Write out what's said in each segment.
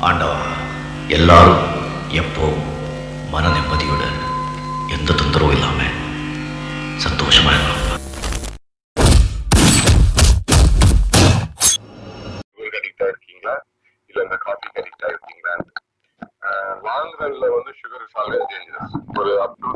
ஆண்டவா எல்லாரும் எப்போ மன நிம்மதியோட எந்த தொந்தரவும் இல்லாம சந்தோஷமா இருக்கணும் வாங்குறதுல இருக்கீங்களா? இல்ல இந்த இருக்கீங்களா வந்து சுகர் சாலை ஒரு அப் டு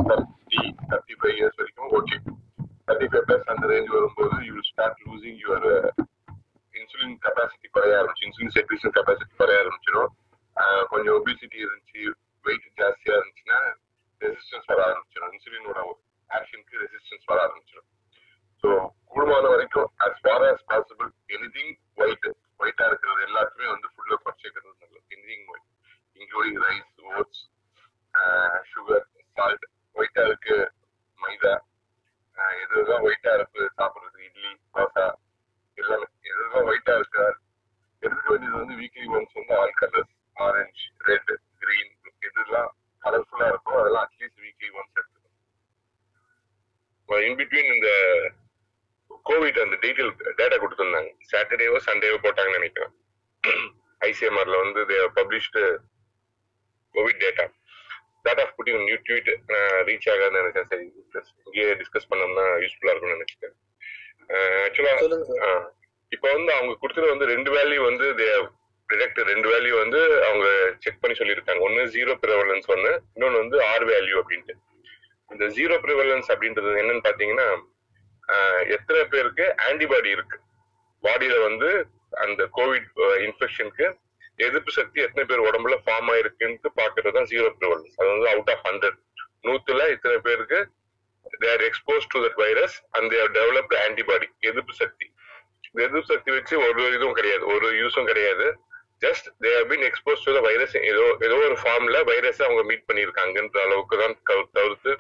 ஏதோ ஒரு ஃபார்ம்ல வைரஸ் அவங்க மீட் பண்ணியிருக்காங்கன்ற அளவுக்கு தான் தவிர்த்து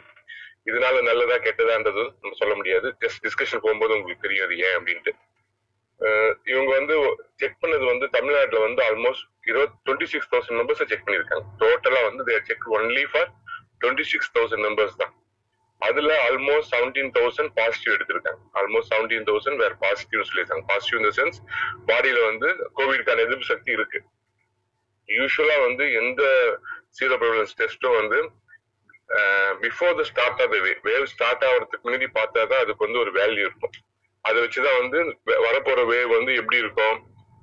இதனால நல்லதா கெட்டதான்றது நம்ம சொல்ல முடியாது. ஜஸ்ட் டிஸ்கஷன் போகும்போது உங்களுக்கு தெரியும் அது ஏன் அப்படின்ட்டு. இவங்க வந்து செக் பண்ணது வந்து தமிழ்நாட்டுல வந்து ஆல்மோஸ்ட் இருபது twenty six thousand members check பண்ணியிருக்காங்க. டோட்டலா வந்து there check only for twenty six thousand members தான். அதுல ஆல்மோஸ்ட் செவன்டீன் தௌசண்ட் பாசிட்டிவ் எடுத்திருக்காங்க. ஆல்மோஸ்ட் செவன்டீன் தௌசண்ட் வேற பாசிட்டிவ் சொல்லியிருக்காங்க பாசிட்டிவ் இந்த சென்ஸ் பாடியில வந்து கோவிட்கான எதிர்ப்பு சக்தி இருக்கு. யூஸ்வலா வந்து எந்த சீரோ ப்ரிவலன்ஸ் டெஸ்ட்டும் வந்து before the start of the way wave start ஆகிறதுக்கு முன்னாடி பார்த்தா தான் அதுக்கு வந்து ஒரு வேல்யூ இருக்கும். அதை வச்சுதான் வந்து வரப்போற வேவ் வந்து எப்படி இருக்கும்?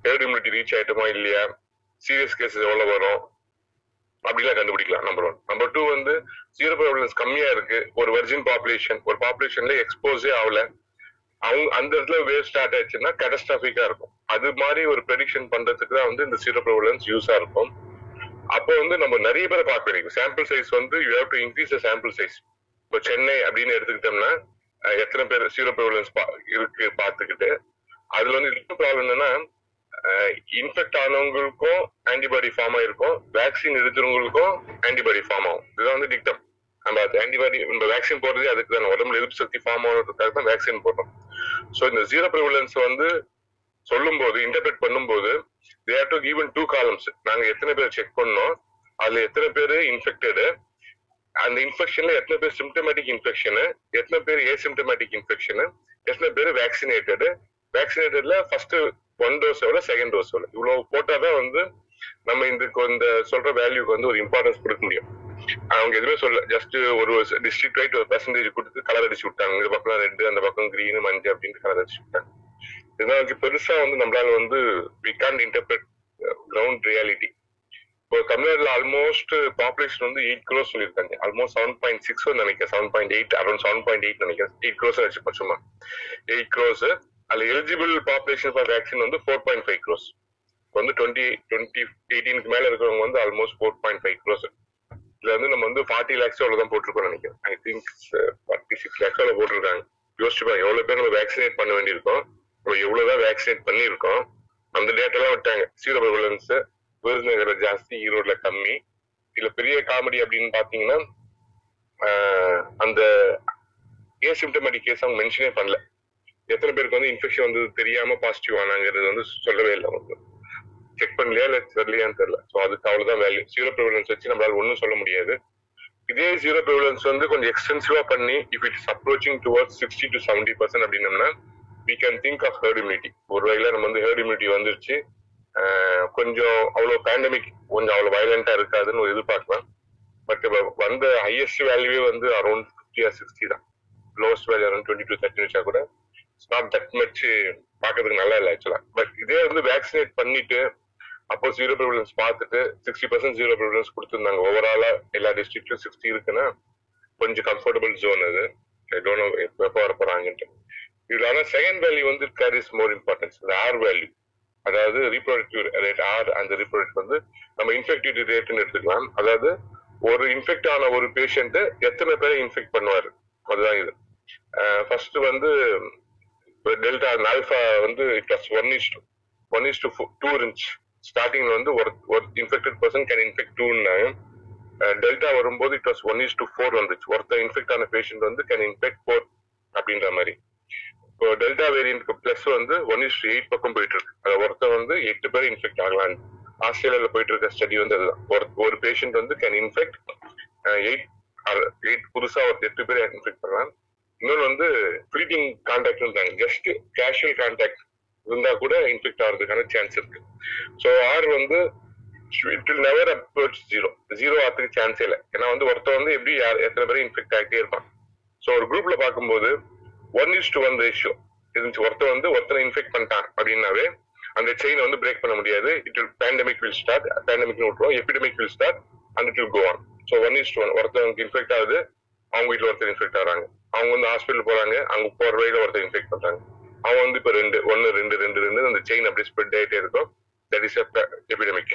ஹெர்ட் இம்யூனிட்டி ரீச் ஆயிட்டோமா இல்லையா? சீரியஸ் கேசஸ் எவ்வளவு வரும்? அப்படிலாம் கண்டுபிடிக்கலாம் நம்பர் ஒன் நம்பர் டூ வந்து ஜீரோ ப்ராப்ளம்ஸ் கம்மியா இருக்கு. ஒரு வெர்ஜின் பாப்புலேஷன் ஒரு பாப்புலேஷன்ல எக்ஸ்போஸே ஆகல. அவங்க அந்த இடத்துல வேவ் ஸ்டார்ட் ஆயிடுச்சுன்னா கேட்டஸ்ட்ராஃபிக்கா இருக்கும். அது மாதிரி ஒரு ப்ரெடிக்ஷன் பண்றதுக்கு தான் வந்து இந்த சீரோ ப்ரிவலன்ஸ் யூஸா இருக்கும். அப்போ வந்து நம்ம நிறைய பேரை பார்க்க வேண்டியது சாம்பிள் சைஸ் வந்து you have to increase sample size இப்போ சென்னை அப்படின்னு எடுத்துக்கிட்டோம்னா எத்தனை பேர் சீரோ ப்ரிவலன்ஸ் இருக்கு பார்த்துக்கிட்டு அதுல வந்து இன்னும் ப்ராப்ளம் என்னன்னா இன்ஃபெக்ட் ஆனவங்களுக்கும் ஆன்டிபாடி ஃபார்ம் ஆயிருக்கும். வேக்சின் எடுக்கிறவங்களுக்கும் ஆன்டிபாடி ஃபார்ம் ஆகும். இதுதான் வந்து டிக்டம் நம்ம அது ஆன்டிபாடி நம்ம வேக்சின் போடுறதே அதுக்கு தான் உடம்புல எதிர்ப்பு சக்தி ஃபார்ம் ஆகிறதுக்காக தான் வேக்சின் போடுறோம். ஸோ இந்த ஜீரோ ப்ரிவலன்ஸ் வந்து சொல்லும்போது இன்டர்பிரட் பண்ணும்போது they have to given two columns நாங்க எத்தனை பேர் செக் பண்ணோம் அதுல எத்தனை பேர் இன்ஃபெக்டடு அந்த இன்ஃபெக்ஷன்ல எத்தனை பேர் சிம்டமேட்டிக் இன்ஃபெக்ஷனு எத்தனை பேர் ஏசிம்டமேட்டிக் இன்ஃபெக்ஷனு எத்தனை பேர் வேக்சினேட்டடு வேக்சினேட்டட்ல ஃபர்ஸ்ட் ஒன் டோஸ் எவ்வளோ செகண்ட் டோஸ் எவ்வளோ இவ்வளவு போட்டாதான் வந்து நம்ம இதுக்கு இந்த சொல்ற வேல்யூக்கு வந்து ஒரு இம்பார்ட்டன்ஸ் கொடுக்க முடியும். அவங்க எதுவுமே சொல்ல ஜஸ்ட் ஒரு டிஸ்ட்ரிக்ட் வைட் ஒரு பெர்சன்டேஜ் கொடுத்து கலர் அடிச்சு விட்டாங்க. இந்த பக்கம் ரெட் அந்த பக்கம் கிரீன் மஞ்சள் அப்படின்ட்டு கலர் அடிச்சு விட்டாங்க. இதனால பெருசா வந்து நம்மளால வந்து we can interpret ground reality இப்போ தமிழ்நாடுல ஆல்மோஸ்ட் பாப்புலேஷன் வந்து எயிட் க்ரோஸ் சொல்லியிருக்காங்க. ஆல்மோஸ்ட் செவன் பாயிண்ட் சிக்ஸ் நினைக்கிறேன். Seven point eight around seven point eight நினைக்கிறேன். எயிட் க்ரோஸ் வச்சுப்போம் சும்மா. எயிட் க்ரோஸ் அதுல எலிஜிபிள் பாப்புலேஷன் ஃபார் வேக்சின் வந்து ஃபோர் பாயிண்ட் ஃபைவ் க்ரோஸ் வந்து டுவெண்ட்டி டுவெண்ட்டி எயிட்டீனுக்கு மேல இருக்கிறவங்க வந்து almost four point five crore இதுல வந்து நம்ம வந்து ஃபார்ட்டி லேக்ஸ் அவ்வளவு தான் போட்டிருக்கோம் நினைக்கிறேன். I think forty six lakhs அவ்வளவு போட்டிருக்காங்க. யோசிச்சு பாருங்க எவ்வளவு பேர் நம்ம வேக்சினேட் பண்ண வேண்டியிருக்கோம். நம்ம எவ்வளவுதான் வேக்சினேட் பண்ணியிருக்கோம். அந்த டேட்டெல்லாம் விட்டாங்க. சீரோ ப்ரிவலன்ஸ் விருதுநகர்ல ஜாஸ்தி ஈரோடுல கம்மி. இதுல பெரிய காமெடி அப்படின்னு பாத்தீங்கன்னா ஆஹ் அந்த ஏசிம்டமேட்டிக் கேஸ் அவங்க மென்ஷனே பண்ணல. எத்தனை பேருக்கு வந்து இன்ஃபெக்ஷன் வந்து தெரியாம பாசிட்டிவ் ஆனாங்கிறது வந்து சொல்லவே இல்லை அவங்க செக் பண்ணலையா இல்ல தெரியலையான்னு தெரியல. ஸோ அதுக்கு அவ்வளவுதான் வேல்யூ ஜீரோ ப்ரிவலன்ஸ் வச்சு நம்மளால ஒன்றும் சொல்ல முடியாது. இதே ஜீரோ ப்ரிவலன்ஸ் வந்து கொஞ்சம் எக்ஸ்டென்சிவா பண்ணி if it's approaching towards sixty to seventy percent அப்படின்னம்னா we can think of herd immunity ஒரு வகையில நம்ம வந்து ஹேர்ட் இம்யூனிட்டி வந்துருச்சு கொஞ்சம் அவ்வளோ பேண்டமிக் கொஞ்சம் அவ்வளவு வயலண்டா இருக்காதுன்னு ஒரு எதிர்பார்க்கலாம். பட் வந்த ஹையஸ்ட் வேல்யூவே வந்து அரௌண்ட் ஃபிஃப்டி ஆர் சிக்ஸ்டி தான். Lowest value around twenty to thirty வச்சா கூட இட்ஸ் நாட் தட் மச் பார்க்கறதுக்கு நல்லா இல்லை ஆக்சுவலா பட் இதே வந்து வேக்சினேட் பண்ணிட்டு அப்போ ஜீரோ ப்ரிவலன்ஸ் பார்த்துட்டு சிக்ஸ்டி பர்சன்ட் ஜீரோ ப்ரிவலன்ஸ் கொடுத்துருந்தாங்க. ஓவராலா எல்லா டிஸ்ட்ரிக்ட்லயும் சிக்ஸ்டி இருக்குன்னா கொஞ்சம் கம்ஃபர்டபுள் ஜோன் அது. டோன் எப்போ வர போறாங்கன்ட்டு. இதுல ஆனா செகண்ட் வேல்யூ வந்து கேரிஸ் மோர் இம்பார்ட்டன்ஸ் இந்த ஆர் வேல்யூ அதாவது ரீப்ரொடக்டிவ் ரேட் ஆர் அந்த ரீப்ரொடக்ட் வந்து நம்ம இன்ஃபெக்டிவிட்டி ரேட்னு எடுத்துக்கலாம். அதாவது ஒரு இன்ஃபெக்ட் ஆன ஒரு பேஷண்ட் எத்தனை பேரை இன்ஃபெக்ட் பண்ணுவாரு? அதுதான் இது. ஃபர்ஸ்ட் வந்து டெல்டா அல்ஃபா வந்து it was one is to one is to two இருந்துச்சு ஸ்டார்டிங்ல வந்து ஒரு ஒரு இன்ஃபெக்டட் பர்சன் கேன் இன்ஃபெக்ட் டூன்னாங்க டெல்டா வரும்போது it was one is to four வந்துச்சு. ஒருத்தர் இன்ஃபெக்ட் ஆன பேஷண்ட் வந்து கேன் இன்ஃபெக்ட் ஃபோர் அப்படின்ற மாதிரி. இப்போ டெல்டா வேரியன்ட் பிளஸ் வந்து ஒன் இஸ் எயிட் பக்கம் போயிட்டு இருக்கு. அது ஒருத்தர் வந்து எட்டு பேர் இன்ஃபெக்ட் ஆகலாம். ஆஸ்திரேலியால போயிட்டு இருக்க ஸ்டடி வந்து அதுதான். ஒரு ஒரு பேஷண்ட் வந்து கேன் இன்ஃபெக்ட் எயிட் எயிட் புதுசா ஒரு எட்டு பேர் இன்ஃபெக்ட் பண்ணலாம். இன்னொன்று வந்து fleeting contact just casual contact இருந்தா கூட இன்ஃபெக்ட் ஆகிறதுக்கான சான்ஸ் இருக்கு. ஸோ ஆர் வந்து it will never approach zero zero ஆகிறதுக்கு சான்ஸே இல்லை. ஏன்னா வந்து ஒருத்தர் வந்து எப்படி யார் எத்தனை பேரும் இன்ஃபெக்ட் ஆகிட்டே இருப்பான். ஸோ ஒரு குரூப்ல பார்க்கும்போது one is to one ratio இருந்துச்சு ஒருத்தர் வந்து ஒருத்தனை இன்ஃபெக்ட் பண்ணிட்டான் அப்படின்னாவே அந்த செயினை வந்து பிரேக் பண்ண முடியாது. It will pandemic will start pandemic விட்டுருவோம் epidemic will start and it will go on so one is to one ஒருத்தவங்க இன்ஃபெக்ட் ஆகுது அவங்க வீட்டில் ஒருத்தர் இன்ஃபெக்ட் ஆகிறாங்க. அவங்க வந்து ஹாஸ்பிட்டல் போறாங்க. அங்க போற வழியில ஒருத்தர் இன்ஃபெக்ட் பண்றாங்க. அவன் வந்து இப்ப ரெண்டு ஒன்னு ரெண்டு ரெண்டு ரெண்டு அந்த செயின் அப்படியே ஸ்ப்ரெட் ஆயிட்டே இருக்கும். தட் இஸ் எபிடமிக்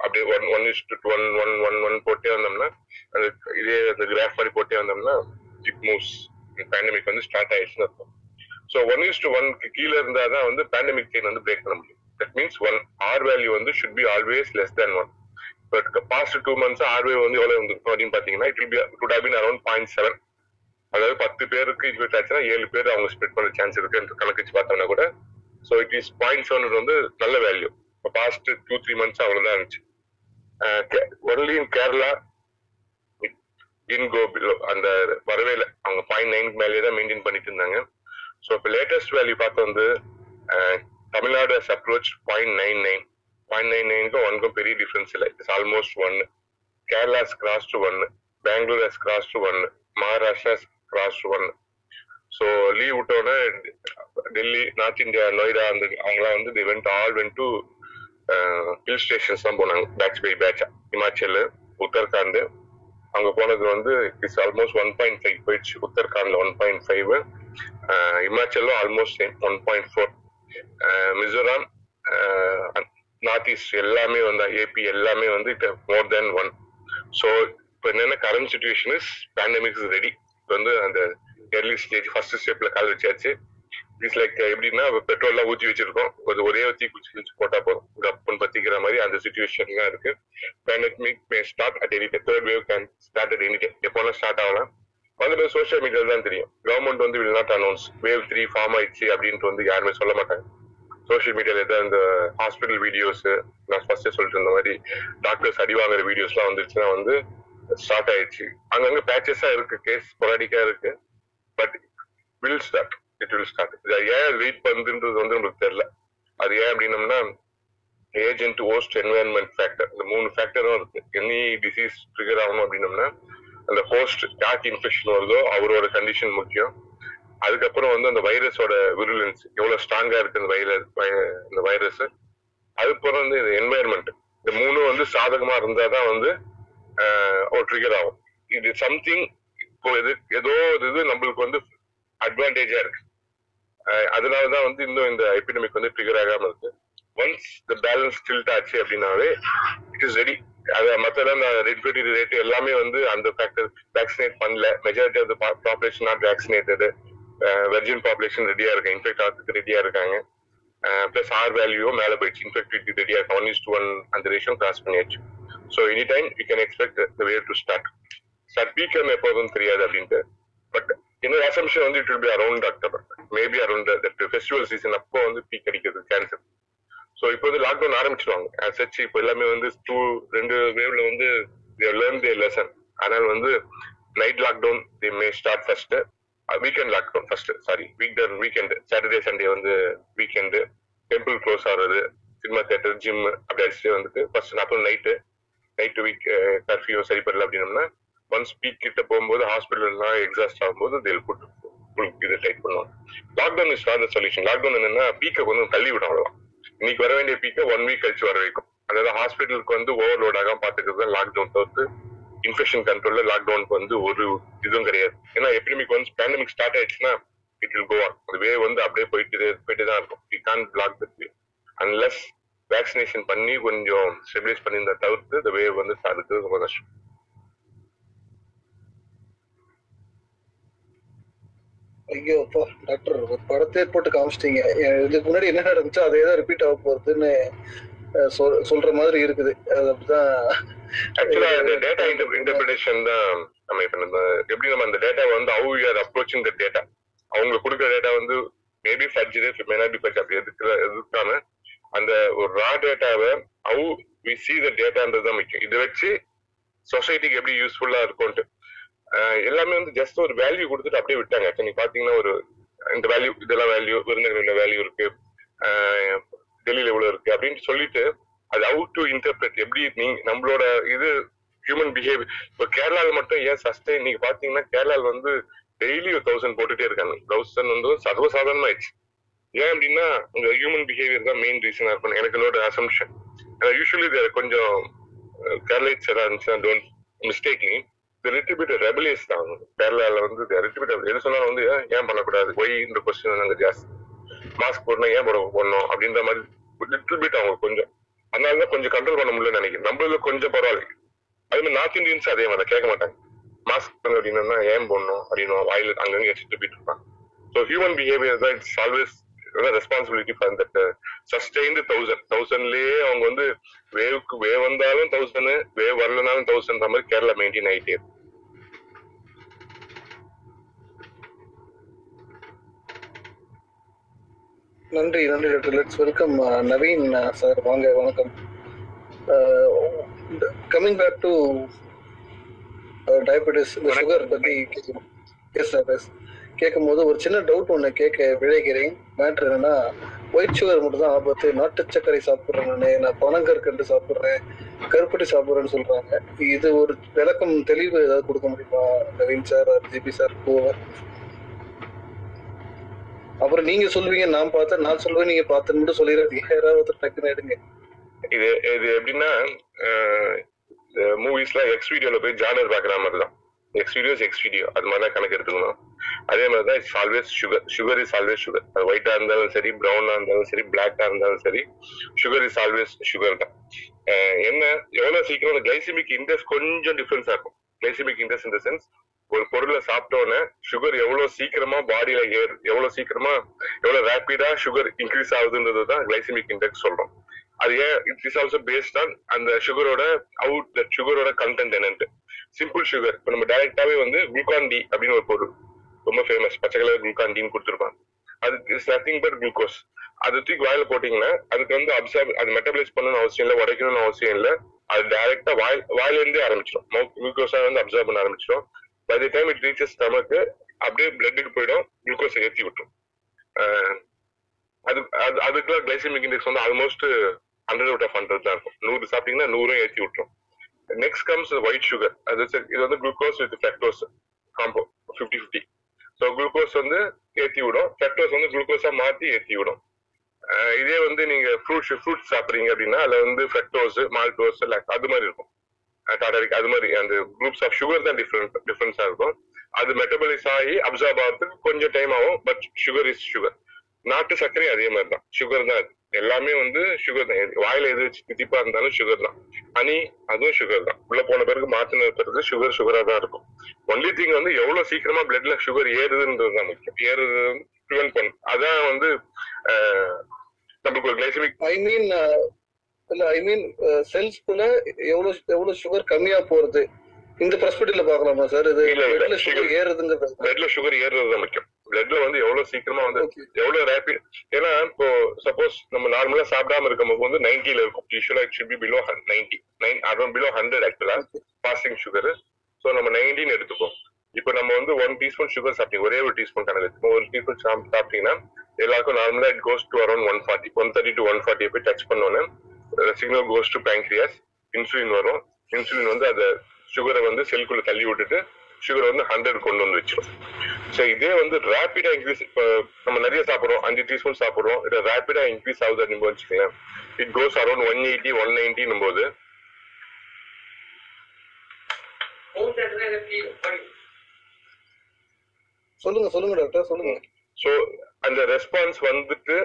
அப்படியே one one is to one one one one போட்டே வந்தோம்னா அந்த இதே அந்த கிராஃப் மாதிரி போட்டே வந்தோம்னா இட் மூவ்ஸ் பேண்டமிக் வந்து ஸ்டார்ட் ஆயிடுச்சுன்னு அர்த்தம். ஸோ ஒன் இஸ் டு ஒன்க்கு கீழே இருந்தா தான் வந்து பேண்டமிக் செயின் வந்து பிரேக் பண்ண முடியும். That means one R value வந்து should be always less than one but past two months ஆர்வே வந்து எவ்வளவு வந்துருக்கும் அப்படின்னு பாத்தீங்கன்னா இட் வில் பி டு டபின் அரௌண்ட் பாயிண்ட் செவன் அதாவது பத்து பேருக்கு இன்ஃபெக்ட் ஆச்சுன்னா ஏழு பேர் அவங்க ஸ்ப்ரெட் பண்ண சான்ஸ் இருக்கு என்று கணக்கு பார்த்தோம்னா கூட so it is point seven வந்து நல்ல வேல்யூ இப்போ பாஸ்ட் டூ த்ரீ மந்த்ஸ் அவ்வளோதான் இருந்துச்சு. Only in Kerala in go below அந்த வரவே இல்லை. அவங்க பாயிண்ட் நைன் மேலேயே தான் மெயின்டைன் பண்ணிட்டு இருந்தாங்க. ஸோ இப்போ லேட்டஸ்ட் வேல்யூ பார்த்து வந்து Tamil Nadu approach point nine nine point nine நைனுக்கும் ஒன்றுக்கும் பெரிய டிஃபரன்ஸ் இல்லை. It's almost one Kerala's cross to one Bangalore has cross to one Maharashtra cross one so leave விட்டோன்னே Delhi north India Noida அந்த அவங்களாம் வந்து the went all went to hill stations தான் போனாங்க. Batch by பேட்சா ஹிமாச்சல் உத்தரகாண்ட் அங்க போனது வந்து it's almost one point five போயிடுச்சு. உத்தரகாண்ட்ல one point five ஹிமாச்சலும் almost same one point four Mizoram north east எல்லாமே வந்து ஏபி எல்லாமே வந்து it more than one so இப்போ என்னென்ன current situation is pandemic is ready இப்போ வந்து அந்த எர்லி ஸ்டேஜ் ஃபர்ஸ்ட் ஸ்டெப்ல கால் வச்சாச்சு. இட்ஸ் லைக் எப்படின்னா பெட்ரோல்லாம் ஊற்றி வச்சிருக்கோம். ஒரு ஒரே தீ குச்சி குச்சி போட்டா போதும். கப்புன்னு பத்திக்கிற மாதிரி அந்த சுச்சுவேஷன் தான் இருக்கு. Pandemic may start at any third wave can start at any day எப்போலாம் ஸ்டார்ட் ஆகலாம்? வந்து சோஷியல் மீடியால தான் தெரியும். கவர்மெண்ட் வந்து will not announce wave three form ஆயிடுச்சு அப்படின்ட்டு வந்து யாருமே சொல்ல மாட்டாங்க. சோஷியல் மீடியால ஏதாவது இந்த ஹாஸ்பிட்டல் வீடியோஸ் நான் ஃபர்ஸ்டே சொல்லிட்டு இருந்த மாதிரி டாக்டர்ஸ் அடி வாங்குற வீடியோஸ்லாம் வந்துருச்சுன்னா வந்து ஸ்டார்ட் ஆயிடுச்சு. அங்கங்க பேச்சஸா இருக்கு கேஸ் பொராடிக்கா இருக்கு. But will start it will start இது ஏன் வெயிட் பண்ணுன்றது வந்து நம்மளுக்கு தெரியல. அது ஏன் அப்படின்னம்னா ஏஜென்ட் ஹோஸ்ட் என்வரன்மெண்ட் ஃபேக்டர் இந்த மூணு ஃபேக்டரும் இருக்கு. எனி டிசீஸ் ட்ரிகர் ஆகணும் அப்படின்னம்னா அந்த ஹோஸ்ட் யாருக்கு இன்ஃபெக்ஷன் வருதோ அவரோட கண்டிஷன் முக்கியம். அதுக்கப்புறம் வந்து அந்த வைரஸோட விருலன்ஸ் எவ்வளவு ஸ்ட்ராங்கா இருக்கு அந்த வைரஸ் இந்த வைரஸ் அதுக்கப்புறம் வந்து இந்த என்வாயர்மெண்ட் இந்த மூணும் வந்து சாதகமா இருந்தாதான் வந்து ஒரு ட்ரிகர் ஆகும் இது சம்திங் இப்போ இது ஏதோ ஒரு இது நம்மளுக்கு வந்து அட்வான்டேஜா இருக்கு. அதனாலதான் வந்து இன்னும் இந்த எபிடமிக் வந்து ட்ரிகர் ஆகாம இருக்கு. ஒன்ஸ் த பேலன்ஸ் டில்ட் ஆச்சு அப்படின்னாவே இட் இஸ் ரெடி அது மத்தெல்லாம் இந்த ரெட்பிலிட்டி ரேட் எல்லாமே வந்து அந்த ஃபேக்டர் வேக்சினேட் பண்ணல. Majority of the population not vaccinated virgin population ரெடியா இருக்கு இன்ஃபெக்ட் ஆகிறதுக்கு ரெடியா இருக்காங்க. பிளஸ் ஆர் வேல்யூவும் மேல போயிடுச்சு. இன்ஃபெக்டிவிட்டி ரெடியா இருக்கு ஒன் இஸ் ஒன் அந்த ரேஷியோ கிராஸ் பண்ணியாச்சு. So any time you can expect the way to start start become எப்போதும் தெரியாது அப்படின்ட்டு. பட் என்னோட அசம்ஷன் வந்து it will be around October maybe around festival season அப்போ வந்து பீக் அடிக்கிறது கேன்சர் ஸோ இப்போ வந்து லாக்டவுன் ஆரம்பிச்சிருவாங்க. சச் இப்போ எல்லாமே வந்து டூ ரெண்டு வேவ்ல வந்து லேர்ன் தி லெசன் அதனால வந்து night lockdown the may start first weekend lockdown first sorry week weekend Saturday Sunday வந்து வீக்கெண்டு டெம்பிள் க்ளோஸ் ஆகுறது சினிமா தியேட்டர் ஜிம் அப்படி அடிச்சுட்டு வந்துட்டு ஃபர்ஸ்ட் அப்புறம் நைட்டு நைட் வீக் கர்ஃபியூ சரி பண்ணல அப்படின்னம்னா ஒன்ஸ் பீக் கிட்ட போகும்போது ஹாஸ்பிட்டல்லாம் எக்ஸாஸ்ட் ஆகும்போது தேல் புட் இதை டைட் பண்ணுவாங்க. Lockdown is for solution lockdown என்னன்னா பீக்கை கொஞ்சம் தள்ளி விடும் அவ்வளவுதான். இன்னைக்கு வர வேண்டிய பீக்கை ஒன் வீக் கழிச்சு வர வைக்கும். அதாவது ஹாஸ்பிட்டலுக்கு வந்து ஓவர்லோட் ஆகாம பார்த்துக்கிறது தான் லாக்டவுன் தவிர்த்து இன்ஃபெக்ஷன் கண்ட்ரோல்ல லாக்டவுனுக்கு வந்து ஒரு இதுவும் கிடையாது. ஏன்னா எபிடமிக் ஒன்ஸ் பேண்டமிக் ஸ்டார்ட் ஆயிடுச்சுன்னா it will go on way வந்து அப்படியே போயிட்டு போயிட்டு தான் இருக்கும். We can block that way unless vaccination பண்ணி கொஞ்சம் ஸ்டெபிலைஸ் பண்ணியிருந்த தவிர்த்து இந்த வே வந்து தடுக்கிறது ரொம்ப கஷ்டம். ஐயோ அப்பா டாக்டர் ஒரு படத்தை போட்டு காமிச்சிட்டீங்க. இதுக்கு முன்னாடி என்ன நடந்துச்சோ அதே தான் ரிப்பீட் ஆக போகுதுன்னு சொல்ற மாதிரி இருக்குது. அது அப்படிதான். ஆக்சுவலா இந்த டேட்டா இன்டர்பிரேஷன் தான் நம்ம இப்ப நம்ம எப்படி நம்ம அந்த டேட்டா வந்து how you are approaching the data அவங்க கொடுக்குற டேட்டா வந்து maybe forged may not be forge அப்படி எதுக்கு எதுக்காம அந்த ஒரு ரா டேட்டாவை ஹவு வி சி த டேட்டான்றது தான் முக்கியம். இதை வச்சு சொசைட்டிக்கு எப்படி யூஸ்ஃபுல்லா இருக்கும்ட்டு எல்லாமே வந்து ஜஸ்ட் ஒரு வேல்யூ கொடுத்துட்டு அப்படியே விட்டாங்க. இப்ப நீங்க பாத்தீங்கன்னா ஒரு இந்த வேல்யூ இதெல்லாம் வேல்யூ விருந்தினர்கள் வேல்யூ இருக்கு. டெல்லியில இவ்வளவு இருக்கு அப்படின்னு சொல்லிட்டு அது அவுட் டு இன்டர்பிரட் எப்படி நீங்க நம்மளோட இது ஹியூமன் பிஹேவியர் இப்போ கேரளால மட்டும் ஏன் சஸ்டே நீங்க பாத்தீங்கன்னா கேரளால வந்து டெய்லி ஒரு தௌசண்ட் போட்டுட்டே இருக்காங்க. தௌசண்ட் வந்து சர்வசாதாரணமாயிடுச்சு. ஏன் அப்படின்னா உங்க ஹியூமன் பிஹேவியர் தான் மெயின் ரீசனா இருக்கும் எனக்கு என்னோட அசம்ஷன் யூஸ்வலி கொஞ்சம் கேரளைட்ஸ் எல்லாம் இருந்துச்சுன்னா டோன்ட் மிஸ்டேக் நீ லிட்டில் பிட் ரெபலியஸ் தான். கேரளால வந்து லிட்டில் எது சொன்னாலும் வந்து ஏன் பண்ணக்கூடாது? ஒய் இந்த கொஸ்டின் நாங்க ஜாஸ்தி. மாஸ்க் போடணும் ஏன் போட போடணும்? அப்படின்ற மாதிரி லிட்டில் பிட் அவங்க கொஞ்சம். அதனால தான் கொஞ்சம் கண்ட்ரோல் பண்ண முடியலன்னு நினைக்கிறேன். நம்மள கொஞ்சம் பரவாயில்ல. அதே மாதிரி நார்த் இந்தியன்ஸ் அதே மாதிரி கேட்க மாட்டாங்க. மாஸ்க் பண்ண அப்படின்னா ஏன் போடணும்? அப்படின்னு வாயில அங்கங்க வச்சுட்டு போயிட்டு இருப்பாங்க. ஸோ ஹியூமன் பிஹேவியர் தான் it's always responsibility for that sustained thousand தௌசண்ட்லயே அவங்க வந்து வேவுக்கு வே வந்தாலும் தௌசண்ட் வேவ் வரலனாலும் தௌசண்ட் மாதிரி கேரளா மெயின்டைன் ஆயிட்டே இருக்கு. நன்றி நன்றி doctor let's welcome Naveen sir வாங்க வணக்கம். Coming back to diabetes sugar பத்தி எஸ் சார் எஸ் கேட்கும் போது ஒரு சின்ன டவுட் ஒன்று கேட்க விழைகிறேன். மேட்ரு என்னன்னா ஒயிட் சுகர் மட்டும் தான் ஆபத்து. நாட்டு சர்க்கரை சாப்பிட்றேன் நான். பனங்கற்கண்டு சாப்பிட்றேன். கருப்பட்டி சாப்பிட்றேன்னு சொல்றாங்க. இது ஒரு விளக்கம் தெளிவு ஏதாவது கொடுக்க முடியுமா? நவீன் சார் ஜிபி சார் போவர் அப்புறம் நீங்க சொல்லுவீங்க நான் பார்த்தேன். நான் சொல்லுவேன் நீங்க பார்த்து மட்டும் சொல்லிடுறீங்க யாராவது டக்குன்னு எடுங்க. இது இது எப்படின்னா மூவிஸ்ல எக்ஸ் வீடியோல போய் ஜானர் பாக்குற மாதிரி தான். எக்ஸ் வீடியோஸ் எக்ஸ் வீடியோ அது மாதிரி தான் கணக்கு எடுத்துக்கணும். அதே மாதிரி தான் it's always sugar sugar is always sugar அது ஒயிட்டா இருந்தாலும் சரி ப்ரௌனா இருந்தாலும் சரி பிளாக்கா இருந்தாலும் சரி சுகர் இஸ் ஆல்வேஸ் சுகர் தான். என்ன? எவ்வளவு சீக்கிரம்? அந்த கிளைசிமிக் இண்டெக்ஸ் கொஞ்சம் டிஃபரன்ஸா இருக்கும். கிளைசிமிக் இண்டெக்ஸ் இந்த சென்ஸ் ஒரு பொருளை சாப்பிட்டோன்னே சுகர் எவ்வளவு சீக்கிரமா பாடியில ஏறு எவ்வளவு சீக்கிரமா எவ்வளவு ரேப்பிடா சுகர் இன்க்ரீஸ் ஆகுதுன்றது தான் கிளைசிமிக் இண்டெக்ஸ் சொல்றோம். அது ஏன்? It is also based on அந்த சுகரோட அவுட் சுகரோட கண்டென்ட் என்னன்ட்டு. சிம்பிள் சுகர் இப்போ நம்ம டைரக்டாவே வந்து குளுக்கான் டி அப்படின்னு ஒரு பொருள். ரொம்ப ஃபேமஸ் பச்சை கலர் குளுக்கான் கொடுத்துருப்பாங்க. அது இட்ஸ் நத்திங் பட் குளுக்கோஸ் அது தூக்கி வாயில போட்டீங்கன்னா அதுக்கு வந்து அப்சர்வ் அது மெட்டபிளைஸ் பண்ணணும்னு அவசியம் இல்லை உடைக்கணும்னு அவசியம் இல்லை. அது டைரக்டா வாயில் வாயிலிருந்தே ஆரம்பிச்சிடும். குளுக்கோஸா வந்து அப்சர்வ் பண்ண ஆரம்பிச்சிடும். By the time it reaches ஸ்டமக்கு அப்படியே பிளட்டுக்கு போயிடும் குளுக்கோஸை ஏற்றி விட்டுரும். அது அது அதுக்குலாம் கிளைசிமிக் இண்டெக்ஸ் வந்து almost hundred out of hundred தான் இருக்கும். நூறு சாப்பிட்டீங்கன்னா நூறும் ஏற்றி விட்டுரும். நெக்ஸ்ட் கம்ஸ் ஒயிட் சுகர் அது இது வந்து glucose with fructose combo fifty fifty so glucose வந்து ஏற்றி விடும் ஃபிளக்டோஸ் வந்து குளுக்கோஸா மாற்றி ஏற்றி விடும் இதே வந்து நீங்க ஃப்ரூட்ஸ் ஃப்ரூட்ஸ் சாப்பிட்றீங்க அப்படின்னா அதுல வந்து ஃபிளக்டோஸ் மால்டோஸ் அது மாதிரி இருக்கும். டாடாரிக் அது மாதிரி அந்த குரூப்ஸ் ஆஃப் சுகர் தான் டிஃப்ரெண்ட் டிஃப்ரென்ஸாக இருக்கும். அது மெட்டபலைஸ் ஆகி அப்சர்வ் ஆகிறதுக்கு கொஞ்சம் டைம் ஆகும் பட் சுகர் இஸ் சுகர் நாட்டு சர்க்கரை அதே மாதிரி தான். சுகர் தான் அது. எல்லாமே வந்து சுகர் தான். வாயில எது வச்சு தித்திப்பா இருந்தாலும் சுகர் தான். ஹனி அதுவும் சுகர் தான். உள்ள போன பிறகு மாத்தின பிறகு சுகர் சுகரா தான் இருக்கும். ஒன்லி திங் வந்து எவ்வளவு சீக்கிரமா பிளட்ல சுகர் ஏறுதுன்றது தான் முக்கியம். ஏறுது ப்ரிவென்ட் பண்ணும் அதான் வந்து நம்மளுக்கு ஒரு கிளைசமிக் ஐ மீன் இல்ல ஐ மீன் செல்ஸ்குள்ள எவ்வளவு எவ்வளவு சுகர் கம்மியா போறது? இந்த பெர்ஸ்பெக்டிவ்ல பார்க்கலாமா சார் இது bloodல சுகர் ஏறுதுங்கிறது பிளட்ல சுகர் ஏறுறது தான் முக்கியம். பிளட்ல வந்து எவ்வளவு சீக்கிரமா வந்து. எவ்வளவு ரேபிட் ஏன்னா இப்போ சப்போஸ் நம்ம நார்மலா சாப்பிடாம இருக்கும்போது வந்து 90 ல இருக்கும். யூஸ்வலா it should be below ninety nine அதுவும் பிலோ ஹண்ட்ரட் ஆக்சுவலா ஃபாஸ்டிங் சுகர் ஸோ நம்ம நைன்டின்னு எடுத்துப்போம். இப்போ நம்ம வந்து ஒன் டீஸ்பூன் சுகர் சாப்பிட்டீங்க. ஒரே ஒரு டீஸ்பூன் கணக்கு. எடுத்துப்போம் ஒரு டீஸ்பூன் சாப்பிட்டீங்கன்னா எல்லாருக்கும் நார்மலா it goes to around one forty one thirty to one forty போய் டச் பண்ணோன்னே signal goes to pancreas insulin வரும். இன்சுலின் வந்து அந்த சுகரை வந்து செல்குள்ள தள்ளி விட்டுட்டு சுகர் வந்து ஹண்ட்ரட் கொண்டு வந்து வச்சிடும் ஸோ இதே வந்து ரேபிடா இன்க்ரீஸ் இப்போ நம்ம நிறைய சாப்பிடுறோம். அஞ்சு டீஸ்பூன் சாப்பிடுறோம். இது ரேபிடா இன்க்ரீஸ் ஆகுது அப்படின்னு வச்சுக்கோங்களேன். It goes around one eighty one நைன்டினும் போது சொல்லுங்க சொல்லுங்க டாக்டர் சொல்லுங்க. ஸோ அந்த ரெஸ்பான்ஸ் வந்துட்டு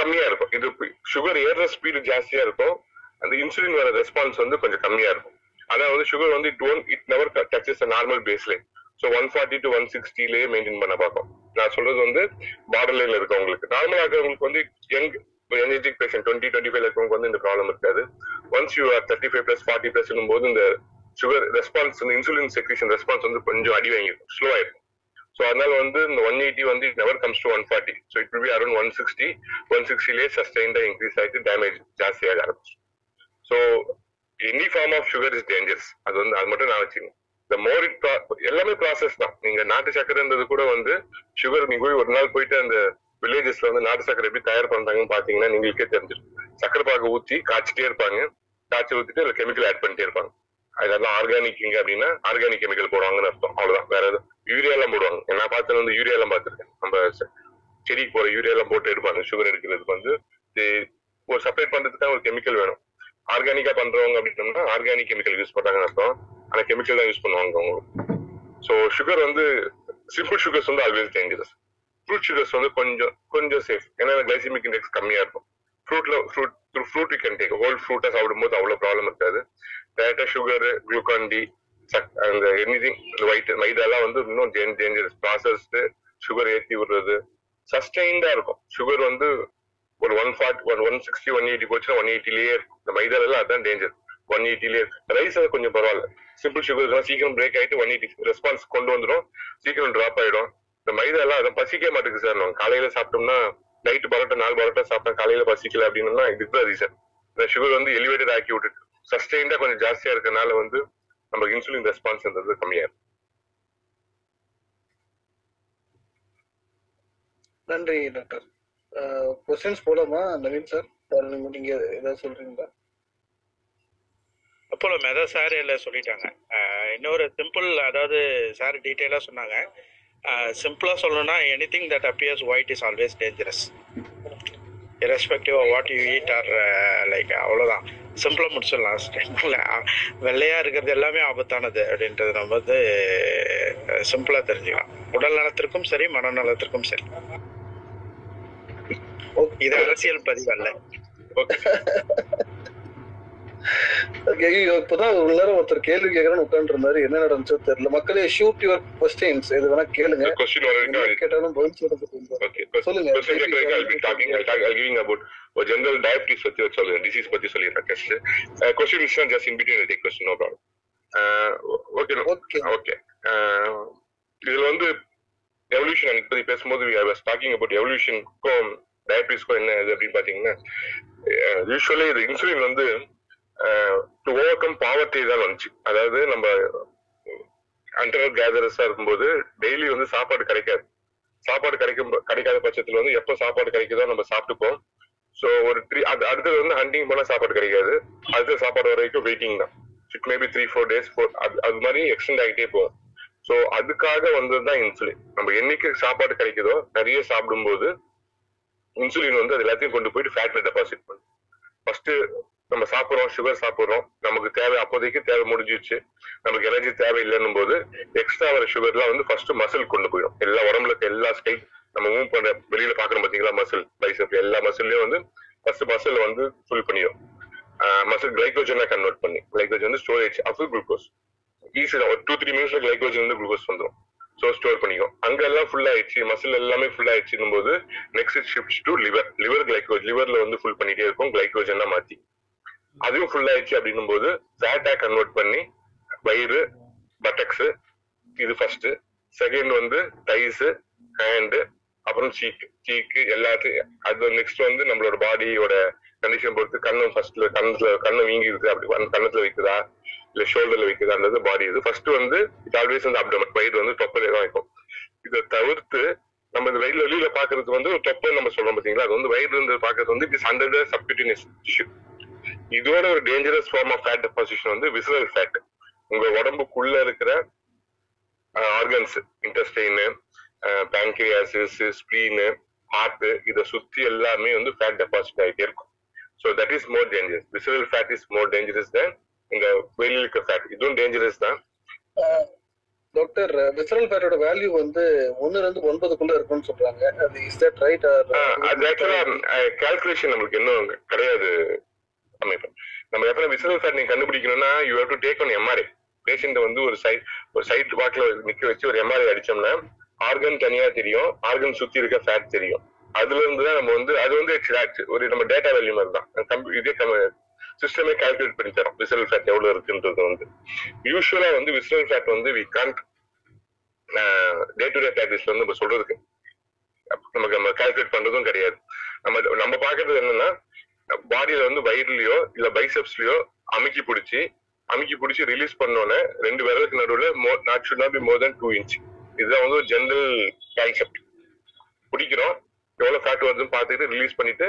கம்மியா இருக்கும். இது சுகர் ஏறுற ஸ்பீடு ஜாஸ்தியா இருக்கும். அந்த இன்சுலின் வர ரெஸ்பான்ஸ் வந்து கொஞ்சம் கம்மியா இருக்கும். அதாவது சுகர் வந்து it one it never touches normal பேஸ்ல so one forty to one சிக்ஸ்டிலேயே maintain பண்ண பார்க்கும் நான் சொல்றது வந்து பார்டர் லைன்ல இருக்கவங்களுக்கு. நார்மலா இருக்கிறவங்களுக்கு வந்து young energetic patient twenty twenty five இருக்கவங்க வந்து இந்த ப்ராப்ளம் இருக்காது. Once you are thirty five plus forty plus போது இந்த சுகர் ரெஸ்பான்ஸ் இந்த இன்சுலின் செக்ரேஷன் ரெஸ்பான்ஸ் வந்து கொஞ்சம் அடி வாங்கிடும் ஸ்லோ ஆயிருக்கும் ஸோ அதனால வந்து இந்த ஒன் எயிட்டி வந்து never comes to one forty so it will be around one sixty one சிக்ஸ்டிலேயே சஸ்டைன்டா இன்க்ரீஸ் ஆயிட்டு டேமேஜ் ஜாஸ்தியாக ஆரம்பிச்சு so any form of sugar is dangers அது வந்து அது மட்டும் நான் வச்சுக்கணும். இந்த மோர் இட் எல்லாமே ப்ராசஸ் தான். நீங்க நாட்டு சக்கரைன்றது கூட வந்து சுகர் நீங்க போய் ஒரு நாள் போயிட்டு அந்த வில்லேஜஸ்ல வந்து நாட்டு சக்கரை எப்படி தயார் பண்றாங்கன்னு பாத்தீங்கன்னா நீங்களுக்கே தெரிஞ்சிடும். சக்கரை பாகு ஊத்தி காய்ச்சிட்டே இருப்பாங்க. காய்ச்சி ஊத்திட்டு அதுல கெமிக்கல் ஆட் பண்ணிட்டே இருப்பாங்க. அதெல்லாம் ஆர்கானிக் அப்படின்னா ஆர்கானிக் கெமிக்கல் போடுவாங்கன்னு அர்த்தம். அவ்வளவுதான். வேற எதுவும். யூரியா எல்லாம் போடுவாங்க. நான் பார்த்தது வந்து யூரியா எல்லாம் பார்த்திருக்கேன். நம்ம செடிக்கு போற யூரியா எல்லாம் போட்டு எடுப்பாங்க. சுகர் எடுக்கிறதுக்கு வந்து ஒரு செப்பரேட் பண்றதுக்கு ஒரு கெமிக்கல் வேணும். ஆர்கானிக்கா பண்றவங்க அப்படின்னா ஆர்கானிக் கெமிக்கல் யூஸ் பண்றாங்கன்னு அர்த்தம். ஆனா கெமிக்கல் தான் யூஸ் பண்ணுவாங்க அவங்க ஸோ சுகர் வந்து சிம்பிள் சுகர்ஸ் வந்து ஆல்வேஸ் டேஞ்சரஸ் ஃப்ரூட் சுகர்ஸ் வந்து கொஞ்சம் கொஞ்சம் சேஃப் ஏன்னா கிளைசிமிக் இண்டெக்ஸ் கம்மியா இருக்கும். ஃப்ரூட்ல fruit fruit you can take whole ஃப்ரூட்டா சாப்பிடும்போது அவ்வளவு ப்ராப்ளம் இருக்காது. டேரக்டா சுகர் குளுக்கான் டி அந்த எனிதிங் ஒயிட் மைதாலாம் வந்து இன்னும் டேஞ்சரஸ் ப்ராசஸ்டு சுகர் ஏற்றி விடுறது. சஸ்டைன்டா இருக்கும். சுகர் வந்து ஒரு one forty one one sixty one eighty போச்சுன்னா ஒன் எயிட்டிலேயே இருக்கும். இந்த மைதால எல்லாம் அதான் டேஞ்சர் ஒன் எயிட்டிலேயே ரைஸ் கொஞ்சம் பரவாயில்ல. சிம்பிள் சுகர் சீக்கிரம் பிரேக் ஆயிட்டு ஒன் எயிட்டி ரெஸ்பான்ஸ் கொண்டு வந்துடும் சீக்கிரம் டிராப் ஆயிடும். இந்த மைதா எல்லாம் அதை பசிக்க மாட்டேங்குது சார் நம்ம காலையில சாப்பிட்டோம்னா நைட்டு பரோட்டா நாலு பரோட்டா சாப்பிட்டா காலையில பசிக்கல அப்படின்னா இதுக்கு தான் ரீசன் இந்த சுகர் வந்து எலிவேட்டட் ஆக்கி விட்டுட்டு சஸ்டெயின்டா கொஞ்சம் ஜாஸ்தியா இருக்கனால வந்து நம்ம இன்சுலின் ரெஸ்பான்ஸ்ன்றது கம்மியா இருக்கு. நன்றி டாக்டர் கொஸ்டின்ஸ் போலாமா நவீன் சார் சார் நீங்க ஏதாவது சொல்றீங்களா? அப்போலோ மெதா சார் எல்லாம் சொல்லிட்டாங்க. இன்னொரு சிம்பிள் அதாவது சார் டீட்டெயிலாக சொன்னாங்க. சிம்பிளாக சொல்லணும்னா anything that appears white is always dangerous irrespective of what you eat or like அவ்வளோதான் சிம்பிளாக முடிச்சிடலாம். வெள்ளையாக இருக்கிறது எல்லாமே ஆபத்தானது அப்படின்றது நம்ம வந்து சிம்பிளாக தெரிஞ்சுக்கலாம். உடல் நலத்திற்கும் சரி மனநலத்திற்கும் சரி. இது அரசியல் பதிவு அல்ல இப்பதான் நேரம் ஒருத்தர் கேள்வி கேட்கறேன்னு உட்கார்ந்து இருந்தாரு. என்ன நடந்துச்சோ தெரியல. மக்களே ஷூட் யுவர் கொஸ்டின்ஸ் எது வேணா கேளுங்க. கேட்டாலும் பதில் சொல்றது ஓகே சொல்லுங்க. கொஸ்டின் கேட்க வரைக்கும் I'll be talking I'll talk I'll giving about ஒரு ஜெனரல் டயபிட்டிஸ் பத்தி சொல்லுறேன் டிசீஸ் பத்தி சொல்லிடுறேன் test question is just in between take question no problem okay Okay. Okay இதுல வந்து எவல்யூஷன் அன்னைக்கு பத்தி பேசும்போது ஐ வாஸ் டாக்கிங் அபவுட் எவல்யூஷனுக்கும் டயபிட்டிஸ்க்கும் என்ன இது அப்படின்னு பாத்தீங்கன்னா யூஸ்வலி இது இன்சுலின் வந்து டு ஓவர் கம் பாவர்ட்டி தான் வந்துச்சு. அதாவது நம்ம அண்டர் கேதரஸா இருக்கும்போது டெய்லி வந்து சாப்பாடு கிடைக்காது. சாப்பாடு கிடைக்கும் கிடைக்காத பட்சத்துல வந்து எப்போ சாப்பாடு கிடைக்குதோ நம்ம சாப்பிட்டுப்போம். ஸோ ஒரு த்ரீ அது அடுத்தது வந்து ஹண்டிங் போனால் சாப்பாடு கிடைக்காது. அடுத்த சாப்பாடு வர வரைக்கும் வெயிட்டிங் தான். It maybe three four days four அது அது மாதிரி எக்ஸ்டெண்ட் ஆகிட்டே போகும். ஸோ அதுக்காக வந்தது தான் இன்சுலின் நம்ம என்னைக்கு சாப்பாடு கிடைக்குதோ நிறைய சாப்பிடும்போது இன்சுலின் வந்து அது எல்லாத்தையும் கொண்டு போயிட்டு ஃபேட்ல டெபாசிட் பண்ணும் ஃபர்ஸ்ட் நம்ம சாப்பிடுறோம் சுகர் சாப்பிடுறோம். நமக்கு தேவை அப்போதைக்கு தேவை முடிஞ்சிச்சு நமக்கு எனர்ஜி தேவை இல்லைன்னும் போது எக்ஸ்ட்ரா வர சுகர்லாம் வந்து ஃபர்ஸ்ட் மசில் கொண்டு போயிடும். எல்லா உடம்புல இருக்க எல்லா ஸ்கெல் நம்ம மூவ் பண்ற வெளியில பாக்குறோம் பாத்தீங்களா மசில் பைசப் எல்லா மசில்லையும் வந்து ஃபர்ஸ்ட் மசில் வந்து ஃபுல் பண்ணிடும். மசில் கிளைகோஜனா கன்வெர்ட் பண்ணி. கிளைகோஜன் வந்து ஸ்டோரேஜ் அஃபுல் குளுக்கோஸ் ஈஸியாக ஒரு டூ த்ரீ மினிட்ஸ்ல கிளைகோஜன் வந்து குளுக்கோஸ் வந்துடும் ஸோ ஸ்டோர் பண்ணிக்கும் அங்கெல்லாம் ஃபுல் ஆயிடுச்சு. மசில் எல்லாமே ஃபுல் ஆயிடுச்சுன்னும் போது next shift to liver liver glycogen லிவர்ல வந்து ஃபுல் பண்ணிட்டே இருக்கும். கிளைகோஜனா மாத்தி. அதுவும் ஃபுல் ஆயிடுச்சு அப்படின்னும் போது ஃபேட்டா கன்வெர்ட் பண்ணி வயிறு பட்டக்ஸ் இது ஃபர்ஸ்ட் செகண்ட் வந்து டைஸ் ஹேண்டு அப்புறம் சீக்கு சீக்கு எல்லாத்தையும். அது நெக்ஸ்ட் வந்து நம்மளோட பாடியோட கண்டிஷன் பொறுத்து கண்ணும் ஃபர்ஸ்ட்ல கண்ணுல கண்ணு வீங்கி இருக்கு அப்படி கண்ணத்துல வைக்குதா? இல்ல ஷோல்டர்ல வைக்குதான்றது பாடி இது ஃபர்ஸ்ட் வந்து இட் ஆல்வேஸ் வந்து அப்டமன் வயிறு வந்து தொப்பலே தான் வைக்கும் இதை தவிர்த்து நம்ம இந்த வயிறு வெளியில பாக்குறது வந்து ஒரு தொப்பை நம்ம சொல்றோம் பாத்தீங்களா? அது வந்து வயிறு இருந்து பாக்குறது வந்து இட்ஸ் அண்டர் சப்டினியஸ் டிஷ்யூ இதோட ஒரு dangerous form of fat deposition வந்து விசரல் ஃபேட் உங்க உடம்புக்குள்ள இருக்கிற organs intestine pancreas spleen heart இதை சுத்தி எல்லாமே வந்து ஃபேட் டெபாசிட் ஆகிட்டே இருக்கும். So that is more dangerous visceral fat is more dangerous than இந்த வெளியில் இருக்க ஃபேட் இதுவும் டேஞ்சரஸ் தான். டாக்டர் விசரல் ஃபேட்டோட வேல்யூ வந்து ஒண்ணுல இருந்து ஒன்பதுக்குள்ள இருக்கும்னு சொல்றாங்க. அது இஸ் தட் ரைட் அது ஆக்சுவலா கால்குலேஷன் நம்மளுக்கு இன்னும் கிடையாது நம்ம எப்ப விசரல் ஃபேட் நீங்க கண்டுபிடிக்கணும்னா you have to take one MRI patient வந்து ஒரு சைட் ஒரு சைட் வாக்ல நிக்க வச்சு ஒரு எம்ஆர்ஐ அடிச்சோம்னா ஆர்கன் தனியா தெரியும் ஆர்கன் சுத்தி இருக்க ஃபேட் தெரியும். அதுல இருந்து தான் நம்ம வந்து அது வந்து ஒரு நம்ம டேட்டா வேல்யூ மாதிரி தான். இதே சிஸ்டமே கால்குலேட் பண்ணி தரோம் விசரல் ஃபேட் எவ்வளவு இருக்குன்றது வந்து. யூஸ்வலா வந்து விசரல் ஃபேட் வந்து we can't day to day பிராக்டிஸ்ல வந்து நம்ம சொல்றதுக்கு நமக்கு நம்ம கால்குலேட் பண்றதும் கிடையாது. நம்ம நம்ம பாக்குறது என்னன்னா பாடியில வந்து வயிறுலயோ இல்ல பைசப்ஸ்லயோ அமுக்கி பிடிச்சி அமுக்கி பிடிச்சி ரிலீஸ் பண்ணோன்னே ரெண்டு விரலுக்கு நடுவுல not should not be more than two inch இதுதான் வந்து ஒரு ஜென்ரல் கான்செப்ட் பிடிக்கிறோம். எவ்வளவு ஃபேட் வருதுன்னு பார்த்துட்டு ரிலீஸ் பண்ணிட்டு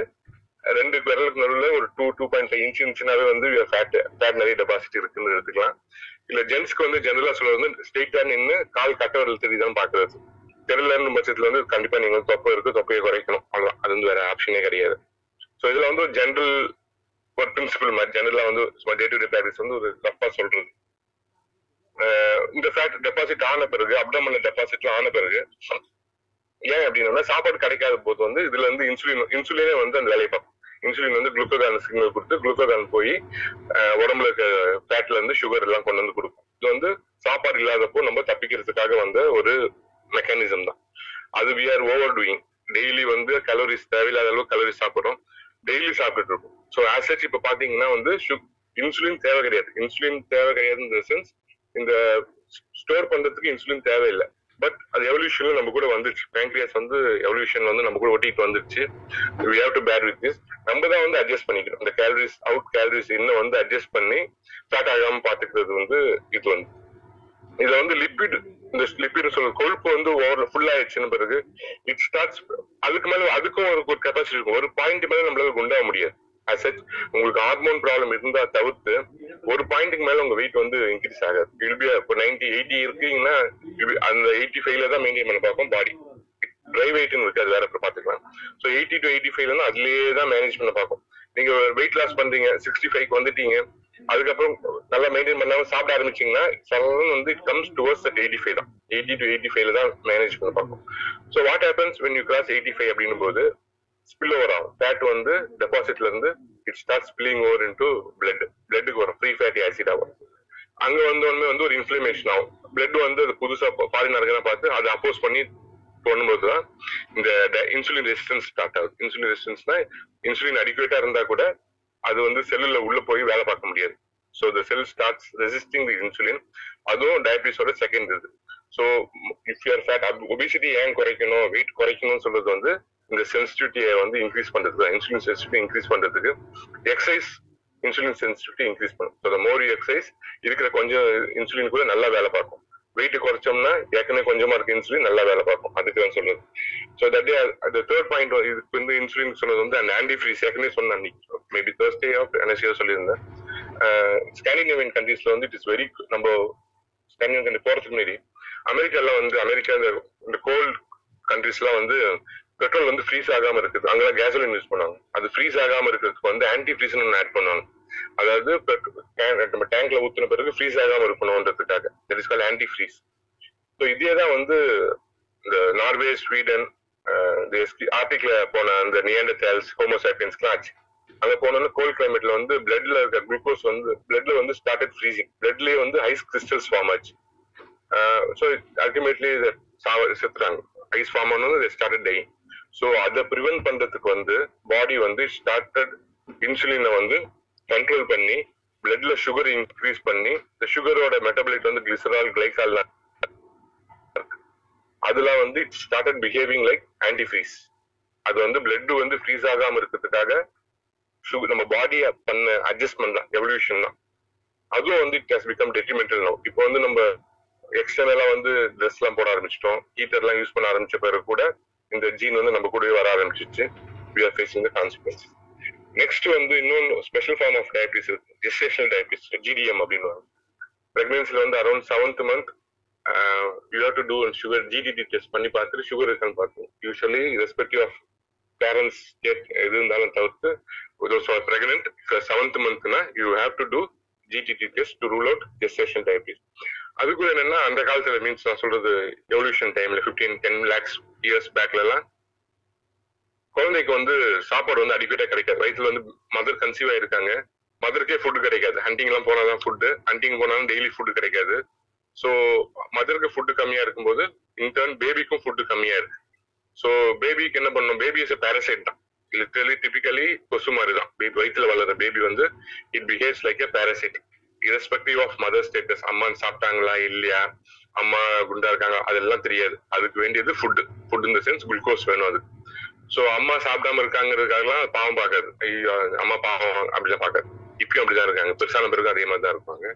ரெண்டு விரலுக்கு நடுவில் ஒரு two two point five inch இன்ச்சுனாவே வந்து ஃபேட் ஃபேட் நிறைய டெபாசிட் இருக்குன்னு எடுத்துக்கலாம். இல்ல ஜென்ஸ்க்கு வந்து ஜெனரலா சொல்றது வந்து ஸ்ட்ரெயிட்டா நின்று கால் கட்ட விரல் தெரியுதான் பாக்குறது. தெரியலன்னு பட்சத்துல வந்து கண்டிப்பா நீங்க வந்து தொப்பை இருக்கு தொப்பையை குறைக்கணும். அவ்வளவுதான். அது வந்து வேற ஆப்ஷனே கிடையாது. ஸோ இதுல வந்து ஒரு ஜென்ரல் ஒரு பிரின்சிபல் மாதிரி ஜெனரலா வந்து டே டு டே ப்ராக்டிஸ் வந்து ஒரு தப்பா சொல்றது. இந்த ஃபேட் டெபாசிட் ஆன பிறகு அப்டமன்ல டெபாசிட்ல ஆன பிறகு ஏன் அப்படின்னா சாப்பாடு கிடைக்காத போது வந்து இதுல இருந்து இன்சுலின் இன்சுலினே வந்து அந்த வேலையை பார்க்கும். இன்சுலின் வந்து குளுக்கோகான் சிக்னல் கொடுத்து குளுக்கோகான் போய் உடம்புல இருக்க ஃபேட்ல இருந்து சுகர் எல்லாம் கொண்டு வந்து கொடுக்கும். இது வந்து சாப்பாடு இல்லாதப்போ நம்ம தப்பிக்கிறதுக்காக வந்த ஒரு மெக்கானிசம் தான். அது we are over doing daily வந்து கலோரிஸ் தேவையில்லாத அளவு கலோரிஸ் சாப்பிட்றோம். டெய்லி சாப்பிட்டுட்டு இருக்கோம். ஸோ அட் இப்போ பாத்தீங்கன்னா வந்து இன்சுலின் தேவை கிடையாது. இன்சுலின் தேவை கிடையாது இந்த சென்ஸ் இந்த ஸ்டோர் பண்றதுக்கு இன்சுலின் தேவையில்லை. பட் அது எவல்யூஷன்ல நம்ம கூட வந்துச்சு பேங்க்ரியாஸ் வந்து எவல்யூஷன் வந்து நம்ம கூட ஒட்டிட்டு வந்துருச்சு. We have to bear with this நம்ம தான் வந்து அட்ஜஸ்ட் பண்ணிக்கிறோம் இந்த கேலரிஸ் அவுட் கேலரிஸ் இன்னும் வந்து அட்ஜஸ்ட் பண்ணி ஃபேட் ஆகாம பாத்துக்கிறது வந்து இது வந்து. இதுல வந்து லிப்பிட் இந்த லிப்பிட் சொல்ற கொழுப்பு வந்து ஓவர் ஃபுல் ஆயிடுச்சுன்னு பிறகு இட் ஸ்டார்ட்ஸ் அதுக்கு மேல அதுக்கும் ஒரு ஒரு கெப்பாசிட்டி இருக்கும். ஒரு பாயிண்ட் மேல நம்மளால குண்டாக முடியாது. அசட் உங்களுக்கு ஹார்மோன் ப்ராப்ளம் இருந்தா தவிர்த்து ஒரு பாயிண்ட்டுக்கு மேல உங்க வெயிட் வந்து இன்க்ரீஸ் ஆகாது. இல்பி இப்போ நைன்டி எயிட்டி இருக்கீங்கன்னா அந்த எயிட்டி ஃபைவ்ல தான் மெயின்டைன் பண்ண பார்ப்போம் பாடி ட்ரை வெயிட்னு இருக்கு அது வேற அப்புறம் பாத்துக்கலாம் ஸோ எயிட்டி டு எயிட்டி ஃபைவ்ல அதுலயே தான் மேனேஜ் பண்ண பார்ப்போம். நீங்க வெயிட் லாஸ் பண்றீங்க சிக்ஸ்டி ஃபைவ் வந்துட்டீங்க அதுக்கப்புறம் நல்லா மெயின்டைன் பண்ணாம சாப்பிட ஆரம்பிச்சீங்கன்னா சடன் வந்து comes towards that eighty five தான். எயிட்டி டு எயிட்டி ஃபைவ்ல தான் மேனேஜ் பண்ண பார்ப்போம். So what happens when you cross eighty five அப்படின்னும் போது ஸ்பில் ஓவர் ஆகும். ஃபேட் வந்து டெபாசிட்ல இருந்து it start spilling over into blood பிளட்டுக்கு வரும். ஃப்ரீ ஃபேட்டி ஆசிட் ஆகும் அங்க வந்து வந்து ஒரு இன்ஃபிளமேஷன் ஆகும். பிளட் வந்து அது புதுசா ஃபாரின் பார்த்து அதை அப்போஸ் பண்ணி பண்ணும்போது தான் இந்த இன்சுலின் ரெசிஸ்டன்ஸ் ஸ்டார்ட் ஆகுது. இன்சுலின் ரெசிஸ்டன்ஸ்னா இன்சுலின் அடிக்குவேட்டா இருந்தா கூட அது வந்து செல்லுல உள்ள போய் வேலை பார்க்க முடியாது. So the cell starts resisting the insulin அதுவும் டயபிட்டிஸோட செகண்ட் இது. So if you are fat obesity ஏன் குறைக்கணும்? வெயிட் குறைக்கணும்னு சொல்றது வந்து இந்த சென்சிட்டிவிட்டியை வந்து இன்க்ரீஸ் பண்றதுக்கு இன்சுலின் சென்சிட்டிவிட்டி இன்க்ரீஸ் பண்றதுக்கு எக்ஸசைஸ் இன்சுலின் சென்சிட்டிவிட்டி இன்க்ரீஸ் பண்ணும். ஸோ மோர் எக்ஸசைஸ் இருக்கிற கொஞ்சம் இன்சுலின் கூட நல்லா வேலை பார்க்கும். வெயிட் குறைச்சோம்னா ஏற்கனவே கொஞ்சமா இருக்க இன்சுலின் நல்லா வேலை பார்க்கும். அதுக்கு தான் சொல்றது. ஸோ தட் அது தேர்ட் பாயிண்ட் இதுக்கு வந்து இன்சுலின் சொன்னது வந்து அந்த ஆன்டி ஃப்ரீஸ் ஏற்கனவே சொன்னேன் அன்னைக்கு. மேபி தேர்ஸ்டே ஆஃப் அனசியா சொல்லியிருந்தேன். Uh, ஸ்காண்டினேவியன் கண்ட்ரீஸ்ல வந்து இட் இஸ் வெரி நம்ம ஸ்காண்டினேவியன் கண்ட்ரி போறதுக்கு முன்னாடி அமெரிக்கால வந்து அமெரிக்கா இந்த கோல்டு கோல்ட் கண்ட்ரிஸ்லாம் வந்து பெட்ரோல் வந்து ஃப்ரீஸ் ஆகாம இருக்குது. அங்கெல்லாம் கேசோலின் யூஸ் பண்ணுவாங்க. அது ஃப்ரீஸ் ஆகாம இருக்கிறதுக்கு வந்து ஆன்டி ஃப்ரீஸ் ஆட் பண்ணுவாங்க. அதாவது நம்ம டேங்க்ல ஊத்துன பிறகு ஃப்ரீஸ் ஆகாம இருக்கணும்ன்றதுக்காக. That is call antifreeze so இதே தான் வந்து இந்த நார்வே ஸ்வீடன் ஆர்டிக்ல போன அந்த நியண்டர்தால்ஸ் ஹோமோசாப்பியன்ஸ்லாம் ஆச்சு. அங்க போனோம்னா கோல்ட் கிளைமேட்ல வந்து பிளட்ல இருக்க குளுக்கோஸ் வந்து பிளட்ல வந்து ஸ்டார்டட் ஃப்ரீசிங் பிளட்லயே வந்து ஐஸ் கிறிஸ்டல்ஸ் ஃபார்ம் ஆச்சு. ஸோ அல்டிமேட்லி செத்துறாங்க ஐஸ் ஃபார்ம் ஆனது ஸ்டார்டட் டை ஸோ அதை ப்ரிவென்ட் பண்றதுக்கு வந்து பாடி வந்து ஸ்டார்டட் இன்சுலினை வந்து கண்ட்ரோல் பண்ணி பிளட்ல சுகர் இன்க்ரீஸ் பண்ணி இந்த சுகரோட மெட்டபிலிட் வந்து கிளிசரால் கிளைசால் அதெல்லாம் வந்து it started behaving like antifreeze அது வந்து பிளட் வந்து ஃப்ரீஸ் ஆகாம இருக்கிறதுக்காக சுகர் நம்ம பாடியை பண்ண அட்ஜஸ்ட்மெண்ட் தான் எவல்யூஷன் தான். அதுவும் வந்து it has become detrimental no இப்போ வந்து நம்ம எக்ஸ்டர்னலா வந்து ட்ரெஸ் எல்லாம் போட ஆரம்பிச்சிட்டோம். ஹீட்டர் எல்லாம் யூஸ் பண்ண ஆரம்பிச்ச பிறகு கூட இந்த ஜீன் வந்து நம்ம கூடவே வர ஆரம்பிச்சிச்சு we are facing the consequence next வந்து இன்னொன்று ஸ்பெஷல் ஃபார்ம் ஆஃப் டயபிட்டிஸ் இருக்கு. ஜெஸ்டேஷனல் டயபிட்டிஸ் ஜிடிஎம் அப்படின்னு பிரெக்னன்சில வந்து around seventh month you have to do sugar GTT test பண்ணி பார்த்துட்டு சுகர் இருக்கான்னு பார்க்கணும். யூஸ்வலி ரெஸ்பெக்டிவ் ஆஃப் பேரண்ட்ஸ் எது இருந்தாலும் தவிர்த்து ஒரு pregnant seventh மந்த்னா you have to do GTT test to rule out gestation diabetes அதுக்குள்ள என்னன்னா அந்த காலத்துல மீன்ஸ் நான் சொல்றது எவல்யூஷன் டைம்ல பிப்டீன் டென் லேக்ஸ் இயர்ஸ் பேக்ல எல்லாம் குழந்தைக்கு வந்து சாப்பாடு வந்து அடிக்கடி கிடைக்காது. வயிற்றுல வந்து மதர் கன்சீவ் ஆயிருக்காங்க. மதருக்கே ஃபுட் கிடைக்காது. ஹண்டிங் எல்லாம் போனாதான் ஃபுட்டு ஹண்டிங் போனாலும் டெய்லி ஃபுட் கிடைக்காது. ஸோ மதருக்கு ஃபுட்டு கம்மியா இருக்கும்போது இன்டர்ன் பேபிக்கும் ஃபுட்டு கம்மியா இருக்கு. ஸோ பேபிக்கு என்ன பண்ணும் பேபி இஸ் பேரசைட் தான். லிட்டரலி டிபிக்கலி கொசு மாதிரி தான் வயிற்றுல வளர்ற பேபி வந்து it behaves like a parasite irrespective of mother status அம்மா சாப்பிட்டாங்களா இல்லையா? அம்மா குண்டா இருக்காங்க அதெல்லாம் தெரியாது. அதுக்கு வேண்டியது ஃபுட் ஃபுட் இந்த சென்ஸ் குளுக்கோஸ் வேணும் அது சோ அம்மா சாப்பிடாம இருக்காங்கிறதுக்காகலாம் பாவம் பார்க்காது. அம்மா பாவம் அப்படிலாம் பார்க்காது. இப்பயும் அப்படிதான் இருக்காங்க. பெருசான பிறகு அதே மாதிரி தான் இருப்பாங்க.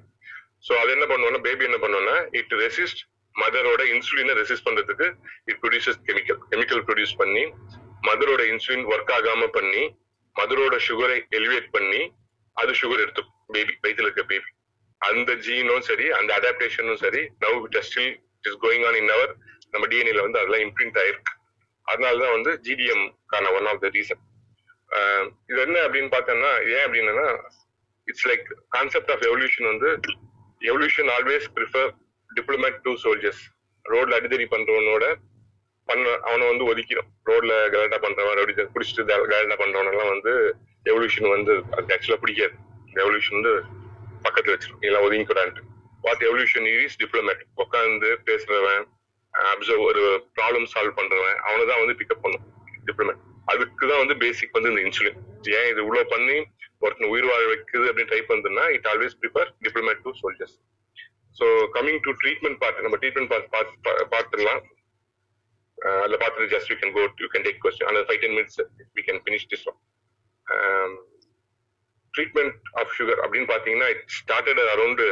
சோ அது என்ன பண்ணுவோம்னா பேபி என்ன பண்ணுவோம்னா இட் ரெசிஸ்ட் மதரோட இன்சுலினை ரெசிஸ்ட் பண்றதுக்கு it produces chemical chemical produce பண்ணி மதரோட இன்சுலின் ஒர்க் ஆகாம பண்ணி மதரோட சுகரை எலிவேட் பண்ணி அது சுகர் எடுத்துக்கும். பேபி வயிற்றுல இருக்க பேபி அந்த ஜீனும் சரி அந்த அடாப்டேஷனும் சரி now it still is going on in our நம்ம டிஎன்ஏல வந்து அதெல்லாம் இம்ப்ரிண்ட் ஆயிருக்கு. அதனாலதான் வந்து ஜிடிஎம் கான ஒன் ஆஃப் த ரீசன் இது என்ன அப்படின்னு பார்த்தோம்னா ஏன் அப்படின்னா it's like concept of evolution வந்து evolution always prefer diplomat to soldiers ரோட்ல அடிதடி பண்றவனோட பண்ண அவனை வந்து ஒதுக்கிடும் ரோட்ல கலாட்டா பண்றவன் அப்படி குடிச்சிட்டு கலாட்டா பண்றவனெல்லாம் வந்து எவல்யூஷன் வந்து அது ஆக்சுவலா பிடிக்காது. எவல்யூஷன் வந்து பக்கத்துல வச்சிடும் எல்லாம் ஒதுங்கிக்கூடாது வாட் எவல்யூஷன் இஸ் டிப்ளமேட் உட்காந்து பேசுறவன் அப்சர்வ் ஒரு ப்ராப்ளம் சால்வ் பண்றவன் அவனை தான் வந்து பிக்கப் பண்ணும். டிப்ளமேட் அதுக்கு தான் வந்து பேசிக் வந்து இந்த இன்சுலின் ஏன் இது இவ்வளவு பண்ணி ஒருத்தன் உயிர் வாழ வைக்குது அப்படின்னு ட்ரை பண்ணுதுன்னா it always prefer diplomat to soldiers so coming to treatment part நம்ம ட்ரீட்மெண்ட் பார்ட் பார்த்துடலாம் அதில் பார்த்துட்டு just you can go you can take question அந்த five ten minutes we can finish this one treatment of sugar அப்படின்னு பார்த்தீங்கன்னா it started around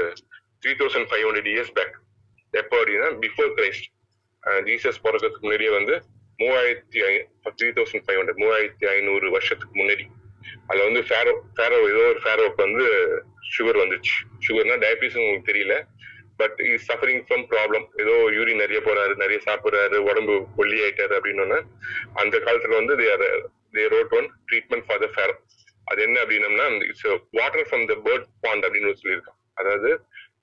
three thousand five hundred years back எப்போ அப்படின்னா before Christ Jesus பிறக்கிறதுக்கு முன்னாடியே வந்து மூவாயிரத்தி three thousand five hundred மூவாயிரத்தி ஐநூறு வருஷத்துக்கு முன்னாடி. அதுல வந்து ஃபேரோ ஃபேரோ ஏதோ ஒரு ஃபேரோக்கு வந்து சுகர் வந்துச்சு. சுகர்னா டயபிட்டிஸ் உங்களுக்கு தெரியல. But is suffering from problem ஏதோ யூரின் நிறைய போறாரு நிறைய சாப்பிடுறாரு உடம்பு ஒல்லி ஆயிட்டாரு அப்படின்னு அந்த காலத்துல வந்து they wrote on treatment for the pharaoh அது என்ன அப்படின்னம்னா it's water from the bird pond அப்படின்னு சொல்லியிருக்கான். அதாவது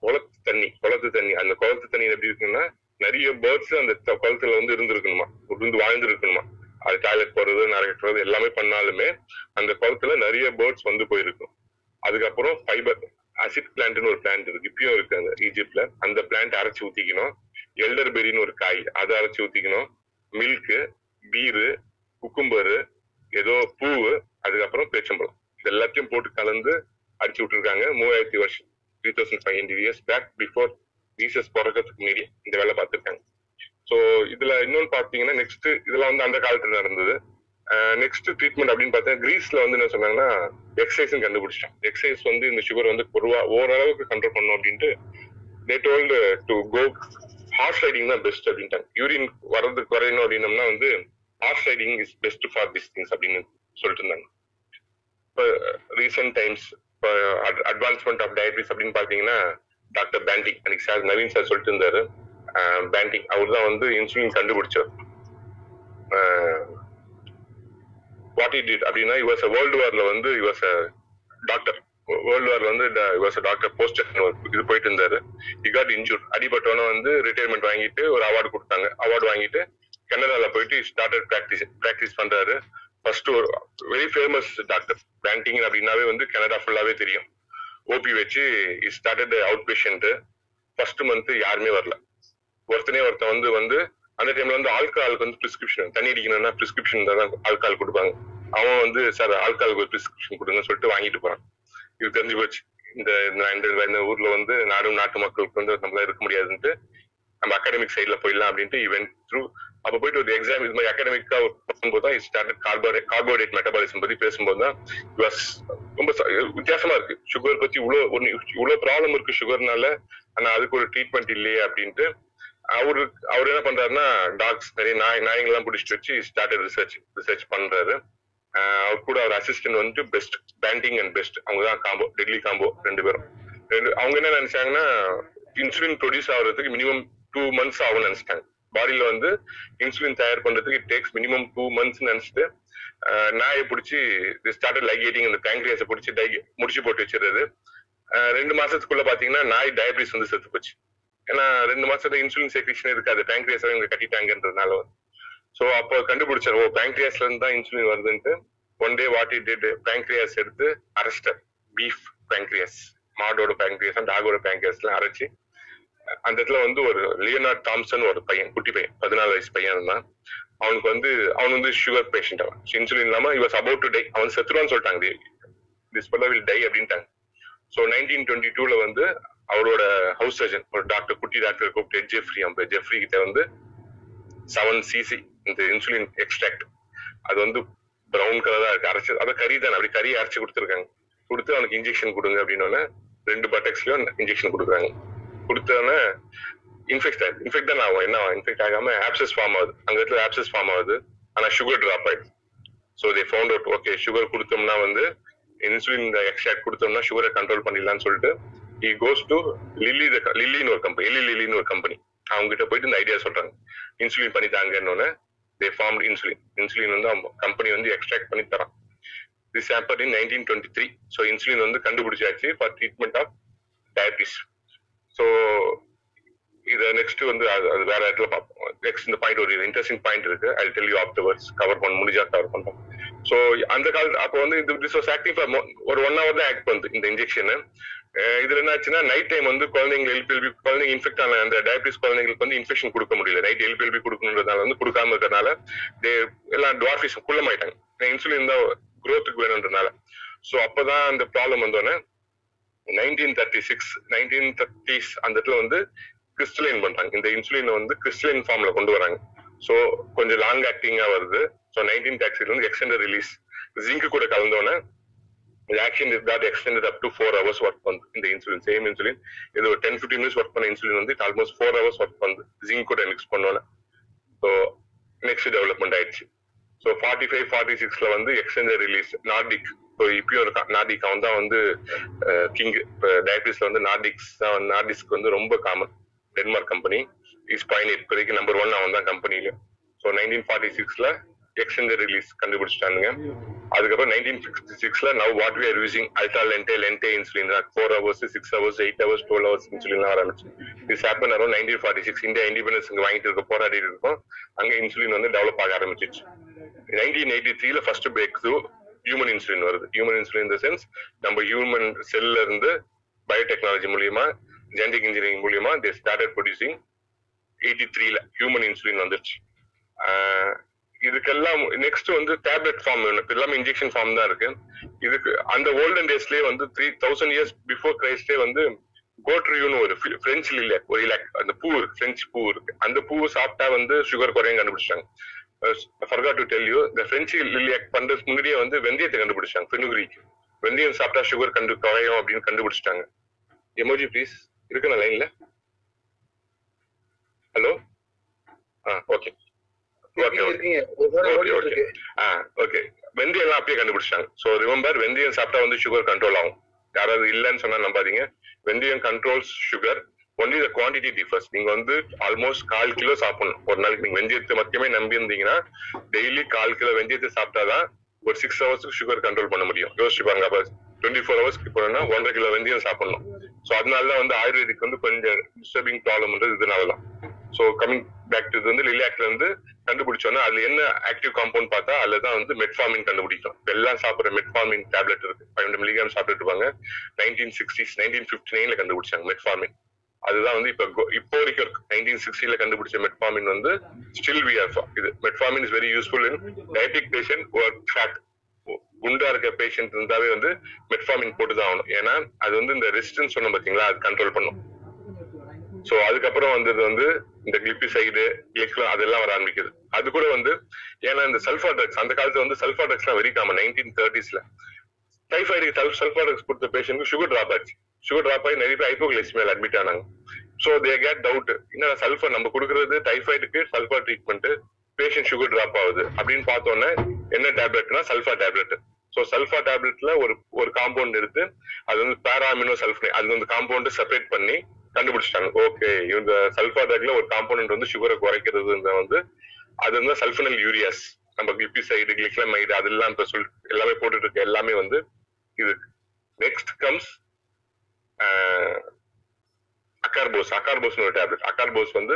குளத்து தண்ணி குளத்து தண்ணி. அந்த குளத்து தண்ணி எப்படி இருக்குன்னா நிறைய பேர்ட்ஸ் அந்த குளத்துல வந்து இருந்திருக்கணுமா? இருந்து வாழ்ந்து இருக்கணுமா அது டாய்லெட் போறது நரைக்கிறது எல்லாமே பண்ணாலுமே அந்த குளத்துல நிறைய பேர்ட்ஸ் வந்து போயிருக்கும். அதுக்கப்புறம் ஃபைபர் அசிட் பிளான்ட்னு ஒரு பிளான்ட் இருக்கு. இப்பயும் இருக்கு அந்த ஈஜிப்ட்ல அந்த பிளான்ட் அரைச்சி ஊத்திக்கணும். எல்டர் பெரின்னு ஒரு காய் அதை அரைச்சி ஊத்திக்கணும். மில்க் பீரு குக்கும்பரு ஏதோ பூவு அதுக்கப்புறம் பேச்சம்பழம். இது எல்லாத்தையும் போட்டு கலந்து அடிச்சு விட்டுருக்காங்க மூவாயிரத்தி வருஷம் three thousand five hundred years back before Jesus பிறக்கிறதுக்கு முன்னாடி இந்த வேலை பார்த்துருக்காங்க. ஸோ இதுல இன்னொன்னு பார்த்தீங்கன்னா நெக்ஸ்ட் இதெல்லாம் வந்து அந்த காலத்துல நடந்தது. நெக்ஸ்ட் ட்ரீட்மெண்ட் அப்படின்னு பார்த்தீங்கன்னா கிரீஸ்ல வந்து என்ன சொன்னாங்கன்னா எக்ஸசைஸ் கண்டுபிடிச்சிட்டான் எக்ஸசைஸ் வந்து இந்த சுகர் வந்து பொருவா ஓரளவுக்கு கண்ட்ரோல் பண்ணும் அப்படின்ட்டு they told to go horse riding தான் பெஸ்ட் அப்படின்ட்டாங்க. யூரின் வர்றதுக்கு குறையணும் அப்படின்னம்னா வந்து horse riding is best for this things அப்படின்னு சொல்லிட்டு இருந்தாங்க. இப்போ ரீசெண்ட் டைம்ஸ் இப்போ அட்வான்ஸ்மெண்ட் ஆஃப் டயபிட்டிஸ் அப்படின்னு பார்த்தீங்கன்னா டாக்டர் பேண்டிங் அன்னைக்கு சார் நவீன் சார் சொல்லிட்டு இருந்தாரு. Uh, பேண்டிங் அவர் தான் வந்து இன்சுலின் கண்டுபிடிச்சார். வாட் இட் இட் அப்படின்னா இவர்ஸ் வேர்ல்டு வார்ல வந்து இவர்ஸ் டாக்டர் வேர்ல்டு வார்ல வந்து இவர்ஸ் டாக்டர் போஸ்ட் இது போயிட்டு இருந்தாரு. இ காட் இன்ஜூர் அடிபட்டவன வந்து ரிட்டையர்மெண்ட் வாங்கிட்டு ஒரு அவார்டு கொடுத்தாங்க. அவார்டு வாங்கிட்டு கனடால போயிட்டு ஸ்டார்டட் பிராக்டிஸ் பிராக்டிஸ் பண்றாரு. ஃபர்ஸ்ட் ஒரு வெரி ஃபேமஸ் டாக்டர் பேண்டிங் அப்படின்னாவே வந்து கனடா ஃபுல்லாவே தெரியும். ஓபி வச்சு started out patient first month யாருமே வரல. ஒருத்தனே ஒருத்தன் வந்து வந்து அந்த டைம்ல வந்து ஆல்கஹாலுக்கு வந்து பிரிஸ்கிரிப்ஷன் தண்ணி அடிக்கணும்னா பிரிஸ்கிரிப்ஷன் தான் ஆல்கஹால் கொடுப்பாங்க. அவன் வந்து சார் ஆல்கஹாலுக்கு ஒரு பிரிஸ்கிரிப்ஷன் கொடுங்கன்னு சொல்லிட்டு வாங்கிட்டு போறான். இது தெரிஞ்சு போச்சு. இந்த இந்த ஊர்ல வந்து நாடும் நாட்டு மக்களுக்கு வந்து நம்மளால இருக்க முடியாதுன்ட்டு நம்ம அகாடமிக் சைட்ல போயிடலாம் அப்படின்ட்டு இவன் த்ரூ அப்ப போயிட்டு ஒரு எக்ஸாம் இது மாதிரி அகாடமிக்கா பண்ணும்போது தான் ஸ்டாண்டர்ட் கார்போரேட் கார்போஹைட்ரேட் மெட்டபாலிசம் பத்தி பேசும்போது தான் ரொம்ப வித்தியாசமா இருக்கு. சுகர் பத்தி இவ்வளவு ஒன்னு இவ்வளவு ப்ராப்ளம் இருக்கு சுகர்னால ஆனா அதுக்கு ஒரு ட்ரீட்மெண்ட் இல்லையே அப்படின்ட்டு அவரு அவர் என்ன பண்றாருன்னா டாக்ஸ் நிறைய நாய் நாய்ங்கெல்லாம் பிடிச்சிட்டு வச்சு ஸ்டார்டட் ரிசர்ச் ரிசர்ச் பண்றாரு. அவர் கூட அவர் அசிஸ்டன்ட் வந்துட்டு பெஸ்ட் பேண்டிங் அண்ட் பெஸ்ட் அவங்க தான் காம்போ டெட்லி காம்போ ரெண்டு பேரும். ரெண்டு அவங்க என்ன நினைச்சாங்கன்னா இன்சுலின் ப்ரொடியூஸ் ஆகுறதுக்கு மினிமம் டூ மந்த்ஸ் ஆகும்னு நினைச்சிட்டாங்க. பாடியில வந்து இன்சுலின் தயார் பண்றதுக்கு it takes minimum two months நினைச்சிட்டு நாயை பிடிச்சி ஸ்டார்டட் லைகேட்டிங் அந்த பேங்க்ரியாஸை பிடிச்சி டை முடிச்சு போட்டு வச்சிருது ரெண்டு மாசத்துக்குள்ள பாத்தீங்கன்னா நாய் டயபிட்டிஸ் வந்து செத்து போச்சு. ஏன்னா ரெண்டு மாசத்துல இன்சுலின் செக்ரிஷன் இருக்காது. பேங்க்ரியாஸ் இவங்க கட்டிட்டாங்கன்றதுனால வந்து. ஸோ அப்போ கண்டுபிடிச்சார் ஓ பேங்க்ரியாஸ்ல இருந்து தான் insulin வருதுன்ட்டு. One day what it did pancreas எடுத்து அரெஸ்டர் பீஃப் பேங்க்ரியாஸ் மாடோட பேங்க்ரியாஸ் டாகோட பேங்க்ரியாஸ்லாம் அரைச்சி அந்த இடத்துல வந்து ஒரு லியோனார்ட் தாம்சன் ஒரு பையன் குட்டி பையன் பதினாலு வயசு பையன் இருந்தான். அவனுக்கு வந்து அவன் வந்து சுகர் பேஷண்ட் அவன். இன்சுலின் இல்லாம he was about to die அவன் செத்துருவான்னு சொல்லிட்டாங்க. திஸ் ஃபெல்லோ வில் டை அப்படின்ட்டாங்க. ஸோ நைன்டீன் டுவெண்ட்டி டூல வந்து அவரோட ஹவுஸ் சர்ஜன் ஒரு டாக்டர் குட்டி டாக்டர் கூப்பிட்டு ஜெஃப்ரி அவன் ஜெஃப்ரி கிட்ட வந்து செவன் சிசி இந்த இன்சுலின் எக்ஸ்ட்ராக்ட் அது வந்து பிரவுன் கலரா இருக்கு. அரைச்சு அதை கறி தானே. அப்படி கறி அரைச்சு கொடுத்துருக்காங்க. கொடுத்து அவனுக்கு இன்ஜெக்ஷன் கொடுங்க அப்படின்னு ரெண்டு பட்டக்ஸ்லயும் இன்ஜெக்ஷன் கொடுக்குறாங்க. கொடுத்தோன்னே இன்ஃபெக்ட் ஆகுது இன்ஃபெக்ட் தான் ஆகும். என்ன இன்ஃபெக்ட் ஆகாம ஆப்சஸ் ஃபார்ம் ஆகுது. அங்க இடத்துல ஆப்சஸ் ஃபார்ம் ஆகுது. ஆனா சுகர் ட்ராப் ஆயிடுது. So they found out okay sugar கொடுத்தோம்னா வந்து இன்சுலின் எக்ஸ்ட்ராக்ட் கொடுத்தோம்னா சுகரை கண்ட்ரோல் பண்ணிடலாம்னு சொல்லிட்டு இ கோஸ் டு லில்லி லில்லின்னு ஒரு கம்பெனி எல்லி லில்லின்னு ஒரு கம்பெனி அவங்க கிட்ட போயிட்டு இந்த ஐடியா சொல்றாங்க. இன்சுலின் பண்ணி தாங்கன்னு தே ஃபார்ம் இன்சுலின் இன்சுலின் வந்து கம்பெனி வந்து எக்ஸ்ட்ராக்ட் பண்ணி தரான். This happen in nineteen twenty three so insulin வந்து கண்டுபிடிச்சாச்சு for treatment of diabetes so இதை நெக்ஸ்ட் வந்து அது வேற இடத்துல பார்ப்போம். நெக்ஸ்ட் இந்த பாயிண்ட் ஒரு இன்ட்ரெஸ்டிங் பாயிண்ட் இருக்கு. I tell you afterwards cover பண்ண முடிஞ்சா கவர் பண்றோம். ஸோ அந்த கால அப்போ வந்து இந்த திஸ் வாஸ் ஆக்டிவ் ஃபார் ஒரு ஒன் ஹவர் தான் ஆக்ட் பண்ணுது இந்த இன்ஜெக்ஷன் இதுல என்ன ஆச்சுன்னா நைட் டைம் வந்து குழந்தைங்க எல்பிஎல்பி குழந்தைங்க இன்ஃபெக்ட் ஆன அந்த டயபிட்டிஸ் குழந்தைங்களுக்கு வந்து இன்ஃபெக்ஷன் கொடுக்க முடியல. நைட் எல்பிஎல்பி கொடுக்கணுன்றதால வந்து கொடுக்காம இருக்கிறதுனால எல்லாம் டுவார்ஃபிஸ் குள்ளமாயிட்டாங்க. இன்சுலின் தான் குரோத்துக்கு வேணுன்றனால ஸோ அப்பதான் அந்த ப்ராப்ளம் வந்தோடனே nineteen thirty six nineteen thirties அந்த இடத்துல வந்து கிறிஸ்டலைன் பண்றாங்க. இந்த இன்சுலின் வந்து கிறிஸ்டலைன் ஃபார்ம்ல கொண்டு வராங்க. ஸோ கொஞ்சம் லாங் ஆக்டிங்கா வருது. ஸோ நைன்டீன் தேர்ட்டில வந்து எக்ஸ்டெண்டர் ரிலீஸ் ஜிங்க் கூட கலந்தோடனே action is that extended up to four hours work பண்ணுது இந்த இன்சுலின் சேம் இன்சுலின் இது ஒரு டென் ஃபிஃப்டின் மினிட்ஸ் ஒர்க் பண்ண இன்சுலின் வந்து ஆல்மோஸ்ட் ஃபோர் ஹவர்ஸ் ஒர்க் பண்ணுது ஜிங்க் கூட மிக்ஸ் பண்ணோன்னே. ஸோ நெக்ஸ்ட் டெவலப்மெண்ட் ஆயிடுச்சு. ஸோ ஃபார்ட்டி ஃபைவ் ஃபார்ட்டி சிக்ஸ்ல வந்து எக்ஸ்டெண்டர் ரிலீஸ் நார்டிக் இப்போ இப்பயும் இருக்கான் நார்டிக் அவன் தான் வந்து கிங் இப்போ டயபிட்டிஸ்ல வந்து நார்டிக்ஸ் தான் நார்டிஸ்க்கு வந்து ரொம்ப common Denmark company is point இப்போதைக்கு நம்பர் ஒன் அவன் தான் கம்பெனில ஸோ நைன்டீன் ஃபார்ட்டி சிக்ஸ்ல எக்ஸ்டெண்டர் ரிலீஸ் கண்டுபிடிச்சிட்டானுங்க. அதுக்கப்புறம் நைன்டீன் சிக்ஸ்டி சிக்ஸ்ல now what we are using ultra lente lente insulin four hours six hours eight hours twelve hours insulin ஆரம்பிச்சு. This happen around nineteen forty six India independence இங்க வாங்கிட்டு இருக்க போராடிட்டு இருக்கோம். அங்க இன்சுலின் வந்து டெவலப் ஆக ஆரம்பிச்சிச்சு. நைன்டீன் எயிட்டி த்ரீல first breakthrough human insulin வருது. ஹியூமன் இன்சுலின் இந்த சென்ஸ் நம்ம ஹியூமன் செல்ல இருந்து பயோடெக்னாலஜி மூலியமா ஜெனடிக் இன்ஜினியரிங் மூலியமா தே ஸ்டார்டட் ப்ரொடியூசிங் எயிட்டி த்ரீல ஹியூமன் இன்சுலின் வந்துருச்சு. இதுக்கெல்லாம் நெக்ஸ்ட் வந்து டேப்லெட் ஃபார்ம் வேணும். எல்லாமே இன்ஜெக்ஷன் ஃபார்ம் தான் இருக்கு. இதுக்கு அந்த ஓல்டன் டேஸ்லயே வந்து த்ரீ தௌசண்ட் இயர்ஸ் பிஃபோர் கிரைஸ்டே வந்து கோட்ரியூன்னு ஒரு பிரெஞ்சு லில்லாக் ஒரு இலாக் அந்த பூ இருக்கு பிரெஞ்சு பூ இருக்கு. அந்த பூ சாப்பிட்டா வந்து சுகர் குறையும் கண்டுபிடிச்சாங்க ஃபர்கா டு டெல் யூ இந்த பிரெஞ்சு லில்லியாக் பண்றதுக்கு முன்னாடியே வந்து வெந்தயத்தை கண்டுபிடிச்சாங்க ஃபெனுகிரிக்கு வெந்தயம் சாப்பிட்டா சுகர் கண்டு குறையும் அப்படின்னு கண்டுபிடிச்சிட்டாங்க. எமோஜி ப்ளீஸ் இருக்குண்ணா லைன்ல ஹலோ ஆ ஓகே ஓகே நேரம் ஓகே வெந்தயம் அப்பயே கண்டுபிடிச்சாங்க ஸோ ரிமெம்பர் வெந்தயம் சாப்பிட்டா வந்து சுகர் கண்ட்ரோல் ஆகும். யாராவது இல்லைன்னு சொன்னா நம்பாதீங்க. வெந்தயம் controls sugar only the quantity differs நீங்க வந்து ஆல்மோஸ்ட் கால் கிலோ சாப்பிடணும். ஒரு நாளைக்கு நீங்க வெந்தயத்தை மட்டுமே நம்பி இருந்தீங்கன்னா டெய்லி கால் கிலோ வெந்தயத்தை சாப்பிட்டாதான் ஒரு சிக்ஸ் ஹவர்ஸ்க்கு சுகர் கண்ட்ரோல் பண்ண முடியும். யோசிச்சுப்பாங்க அப்ப டுவெண்ட்டி ஃபோர் ஹவர்ஸ்க்கு போனோம்னா ஒன்றரை கிலோ வெந்தயம் சாப்பிடணும். ஸோ அதனால தான் வந்து ஆயுர்வேதிக் வந்து கொஞ்சம் டிஸ்டர்பிங் ப்ராப்ளம்ன்றது இதனால தான் ஸோ கமிங் பேக் டு இது வந்து லிலியாக்ல இருந்து கண்டுபிடிச்சோன்னா அதுல என்ன ஆக்டிவ் காம்பவுண்ட் பார்த்தா அதுல தான் வந்து மெட்ஃபார்மின் கண்டுபிடிக்கும். எல்லாம் சாப்பிடுற மெட்ஃபார்மின் டேப்லெட் இருக்கு. ஃபைவ் ஹண்ட்ரட் மில்லிகிராம் சாப்பிட்டு இருப்பாங்க. நைன்டீன் சிக்ஸ்டி நைன்டீன் ஃபிஃப்டி நைன்ல கண்டுபிடிச்சாங்க மெட்ஃபார்மின் அதுதான் வந்து இப்ப இப்போ வரைக்கும் இருக்கு நைன்டீன் சிக்ஸ்டில கண்டுபிடிச்ச மெட்ஃபார்மின் வந்து ஸ்டில் வி ஆர் இது metformin is very useful in diabetic patient ஒரு ஃபேட் குண்டா இருக்க பேஷண்ட் இருந்தாவே வந்து மெட்ஃபார்மின் போட்டு தான் ஆகணும். ஏன்னா அது வந்து இந்த ரெசிஸ்டன்ஸ் சொன்னோம் பாத்தீங்களா அது கண்ட்ரோல் பண்ணும். சோ அதுக்கப்புறம் வந்தது வந்து இந்த கிளிபிசைடு கிளிக்லாம் அதெல்லாம் வர ஆரம்பிக்குது. அது கூட வந்து ஏன்னா இந்த சல்ஃபா ட்ரக்ஸ் அந்த காலத்துல வந்து சல்ஃபா ட்ரக்ஸ் எல்லாம் வெரி காமன் நைன்டீன் தேர்ட்டிஸ்ல டைஃபாய்டுக்கு சல்ஃபா ட்ரக்ஸ் கொடுத்த பேஷண்ட்க்கு சுகர் டிராப் ஆச்சு. சுகர் டிராப் ஆகி நிறைய பேர் ஹைப்போகிளைசிமியால் அட்மிட் ஆனாங்க. ஸோ தே கேட் டவுட் என்ன சல்ஃபர் நம்ம கொடுக்கறது? டைஃபாய்டுக்கு sulphur treatment patient sugar drop ஆகுது. அப்படின்னு பார்த்தோன்னே என்ன டேப்லெட்னா சல்ஃபா டேப்லெட் ஸோ சல்ஃபா டேப்லெட்ல ஒரு ஒரு காம்பவுண்ட் எடுத்து அது வந்து பேராமினோ சல்ஃபே அது வந்து காம்பவுண்ட் செப்பரேட் பண்ணி கண்டுபிடிச்சிட்டாங்க. ஓகே இந்த சல்ஃபா டேக்ல ஒரு காம்பவுண்ட் வந்து சுகரை குறைக்கிறது வந்து அது வந்து சல்ஃபனல் யூரியாஸ் நம்ம கிளிப்பிசைடு கிளிக்லமைடு அதெல்லாம் இப்ப சொல் எல்லாமே போட்டுட்டு இருக்க எல்லாமே வந்து இது. நெக்ஸ்ட் கம்ஸ் அக்கார்போஸ் அக்கார்போஸ்னு ஒரு டேப்லெட். அக்கார்போஸ் வந்து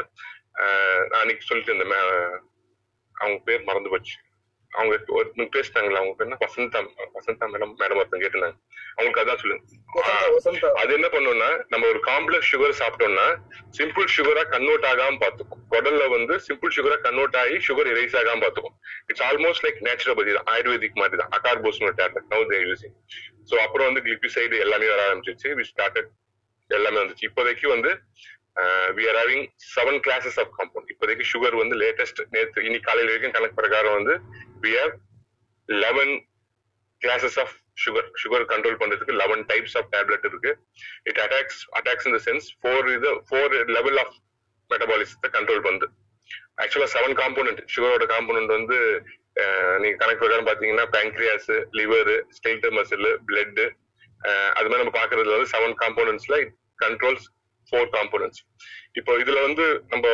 நான் அன்னைக்கு சொல்லிட்டு இருந்தேன் அவங்க பேர் மறந்து போச்சு. அவங்க ஒரு பேசிட்டாங்களா அவங்க பேர் வசந்தா வசந்தா மேடம் மேடம் ஒருத்தங்க கேட்டிருந்தாங்க. அவங்களுக்கு அதான் சொல்லுங்க. அது என்ன பண்ணும்னா நம்ம ஒரு காம்ப்ளெக்ஸ் சுகர் சாப்பிட்டோம்னா சிம்பிள் சுகரா கன்வெர்ட் ஆகாம பாத்துக்கும் குடல்ல வந்து சிம்பிள் சுகரா கன்வெர்ட் ஆகி சுகர் எரேஸ் ஆகாம பாத்துக்கும் இட்ஸ் ஆல்மோஸ்ட் லைக் நேச்சுரோபதி தான் ஆயுர்வேதிக் மாதிரி தான். Acarbose tablet. No they using so அப்புறம் வந்து கிளிபிசைடு எல்லாமே வர ஆரம்பிச்சிச்சு வி ஸ்டார்டட் எல்லாமே வந்துச்சு. இப்போதைக்கு வந்து we are having seven classes of compound இப்போதைக்கு சுகர் வந்து லேட்டஸ்ட் நேற்று இன்னைக்கு காலையில் வரைக்கும் கணக்கு பிரகாரம் வந்து we have eleven classes of sugar sugar control பண்றதுக்கு லெவன் டைப்ஸ் ஆஃப் டேப்லெட் இருக்கு. It attacks attacks in the sense four இது ஃபோர் லெவல் ஆஃப் மெட்டபாலிசத்தை கண்ட்ரோல் பண்ணுது ஆக்சுவலா செவன் காம்போனன்ட் சுகரோட காம்போனன்ட் வந்து நீங்க கணக்கு பிரகாரம் பாத்தீங்கன்னா pancreas liver skeletal muscle blood அது மாதிரி நம்ம பாக்குறதுல வந்து செவன் காம்போனன்ட்ஸ்ல இட் கண்ட்ரோல்ஸ் ஃபோர் காம்போனன்ட்ஸ் இப்போ இதுல வந்து நம்ம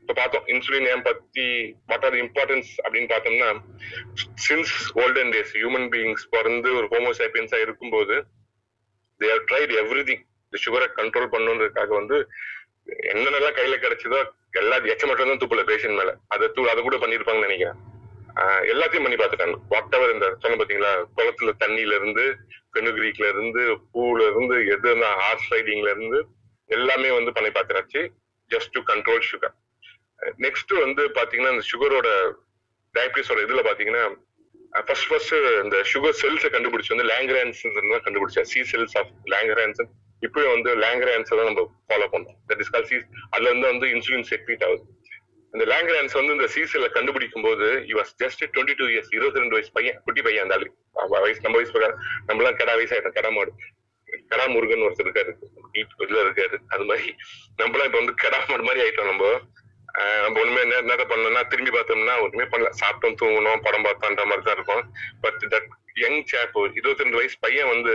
இப்போ பார்த்தோம் இன்சுலின் ஏன் பத்தி வாட் ஆர் இம்பார்ட்டன்ஸ் அப்படின்னு பார்த்தோம்னா since olden days human beings பிறந்து ஒரு ஹோமோசேப்பியன்ஸா இருக்கும்போது they have tried everything இந்த சுகரை கண்ட்ரோல் பண்ணுன்றதுக்காக வந்து என்னென்னலாம் கையில கிடைச்சதோ எல்லா எச்ச மட்டும் தான் துப்புல பேஷண்ட் மேல. அதை தூ அதை கூட பண்ணிருப்பாங்கன்னு நினைக்கிறேன். எல்லாத்தையும் பண்ணி பார்த்துட்டாங்க. வாட் எவர் இந்த சொன்ன பாத்தீங்களா குளத்துல தண்ணியில இருந்து பெனுகிரிக்ல இருந்து பூல இருந்து எது ஹார்ஸ் ரைடிங்ல இருந்து எல்லாமே வந்து பண்ணி பார்த்துறாச்சு just to control sugar next வந்து பாத்தீங்கன்னா இந்த சுகரோட டயபிட்டிஸோட இதுல பாத்தீங்கன்னா ஃபர்ஸ்ட் ஃபர்ஸ்ட் இந்த சுகர் செல்ஸை கண்டுபிடிச்சு வந்து லேங்கரான்ஸ் தான் கண்டுபிடிச்சா சி செல்ஸ் ஆஃப் லேங்கரான்ஸ் இப்பயும் வந்து லேங்கரான்ஸ் தான் நம்ம ஃபாலோ பண்றோம் தட் இஸ் கால் சி அதுல இருந்து வந்து இன்சுலின் செக்ரீட் ஆகுது. இந்த லேங்கரான்ஸ் வந்து இந்த சீசன்ல கண்டுபிடிக்கும் போது was just twenty two years இருபத்தி ரெண்டு வயசு பையன் குட்டி பையன் அந்த ஆளு. வயசு நம்ம வயசு பிரகாரம் நம்மளாம் கடா வயசாயிட்டோம் கடா மாடு. கடா முருகன் ஒருத்தர் இருக்காரு. இதுல இருக்காரு. அது மாதிரி நம்மளாம் இப்ப வந்து கடா மாடு மாதிரி ஆயிட்டோம் நம்ம. நம்ம ஒண்ணுமே என்ன என்ன பண்ணோம்னா திரும்பி பார்த்தோம்னா ஒண்ணுமே பண்ணல. சாப்பிட்டோம் தூங்கணும் படம் பார்த்தோன்ற மாதிரி தான் இருக்கும். பட் தட் யங் சேப் இருபத்தி ரெண்டு வயசு பையன் வந்து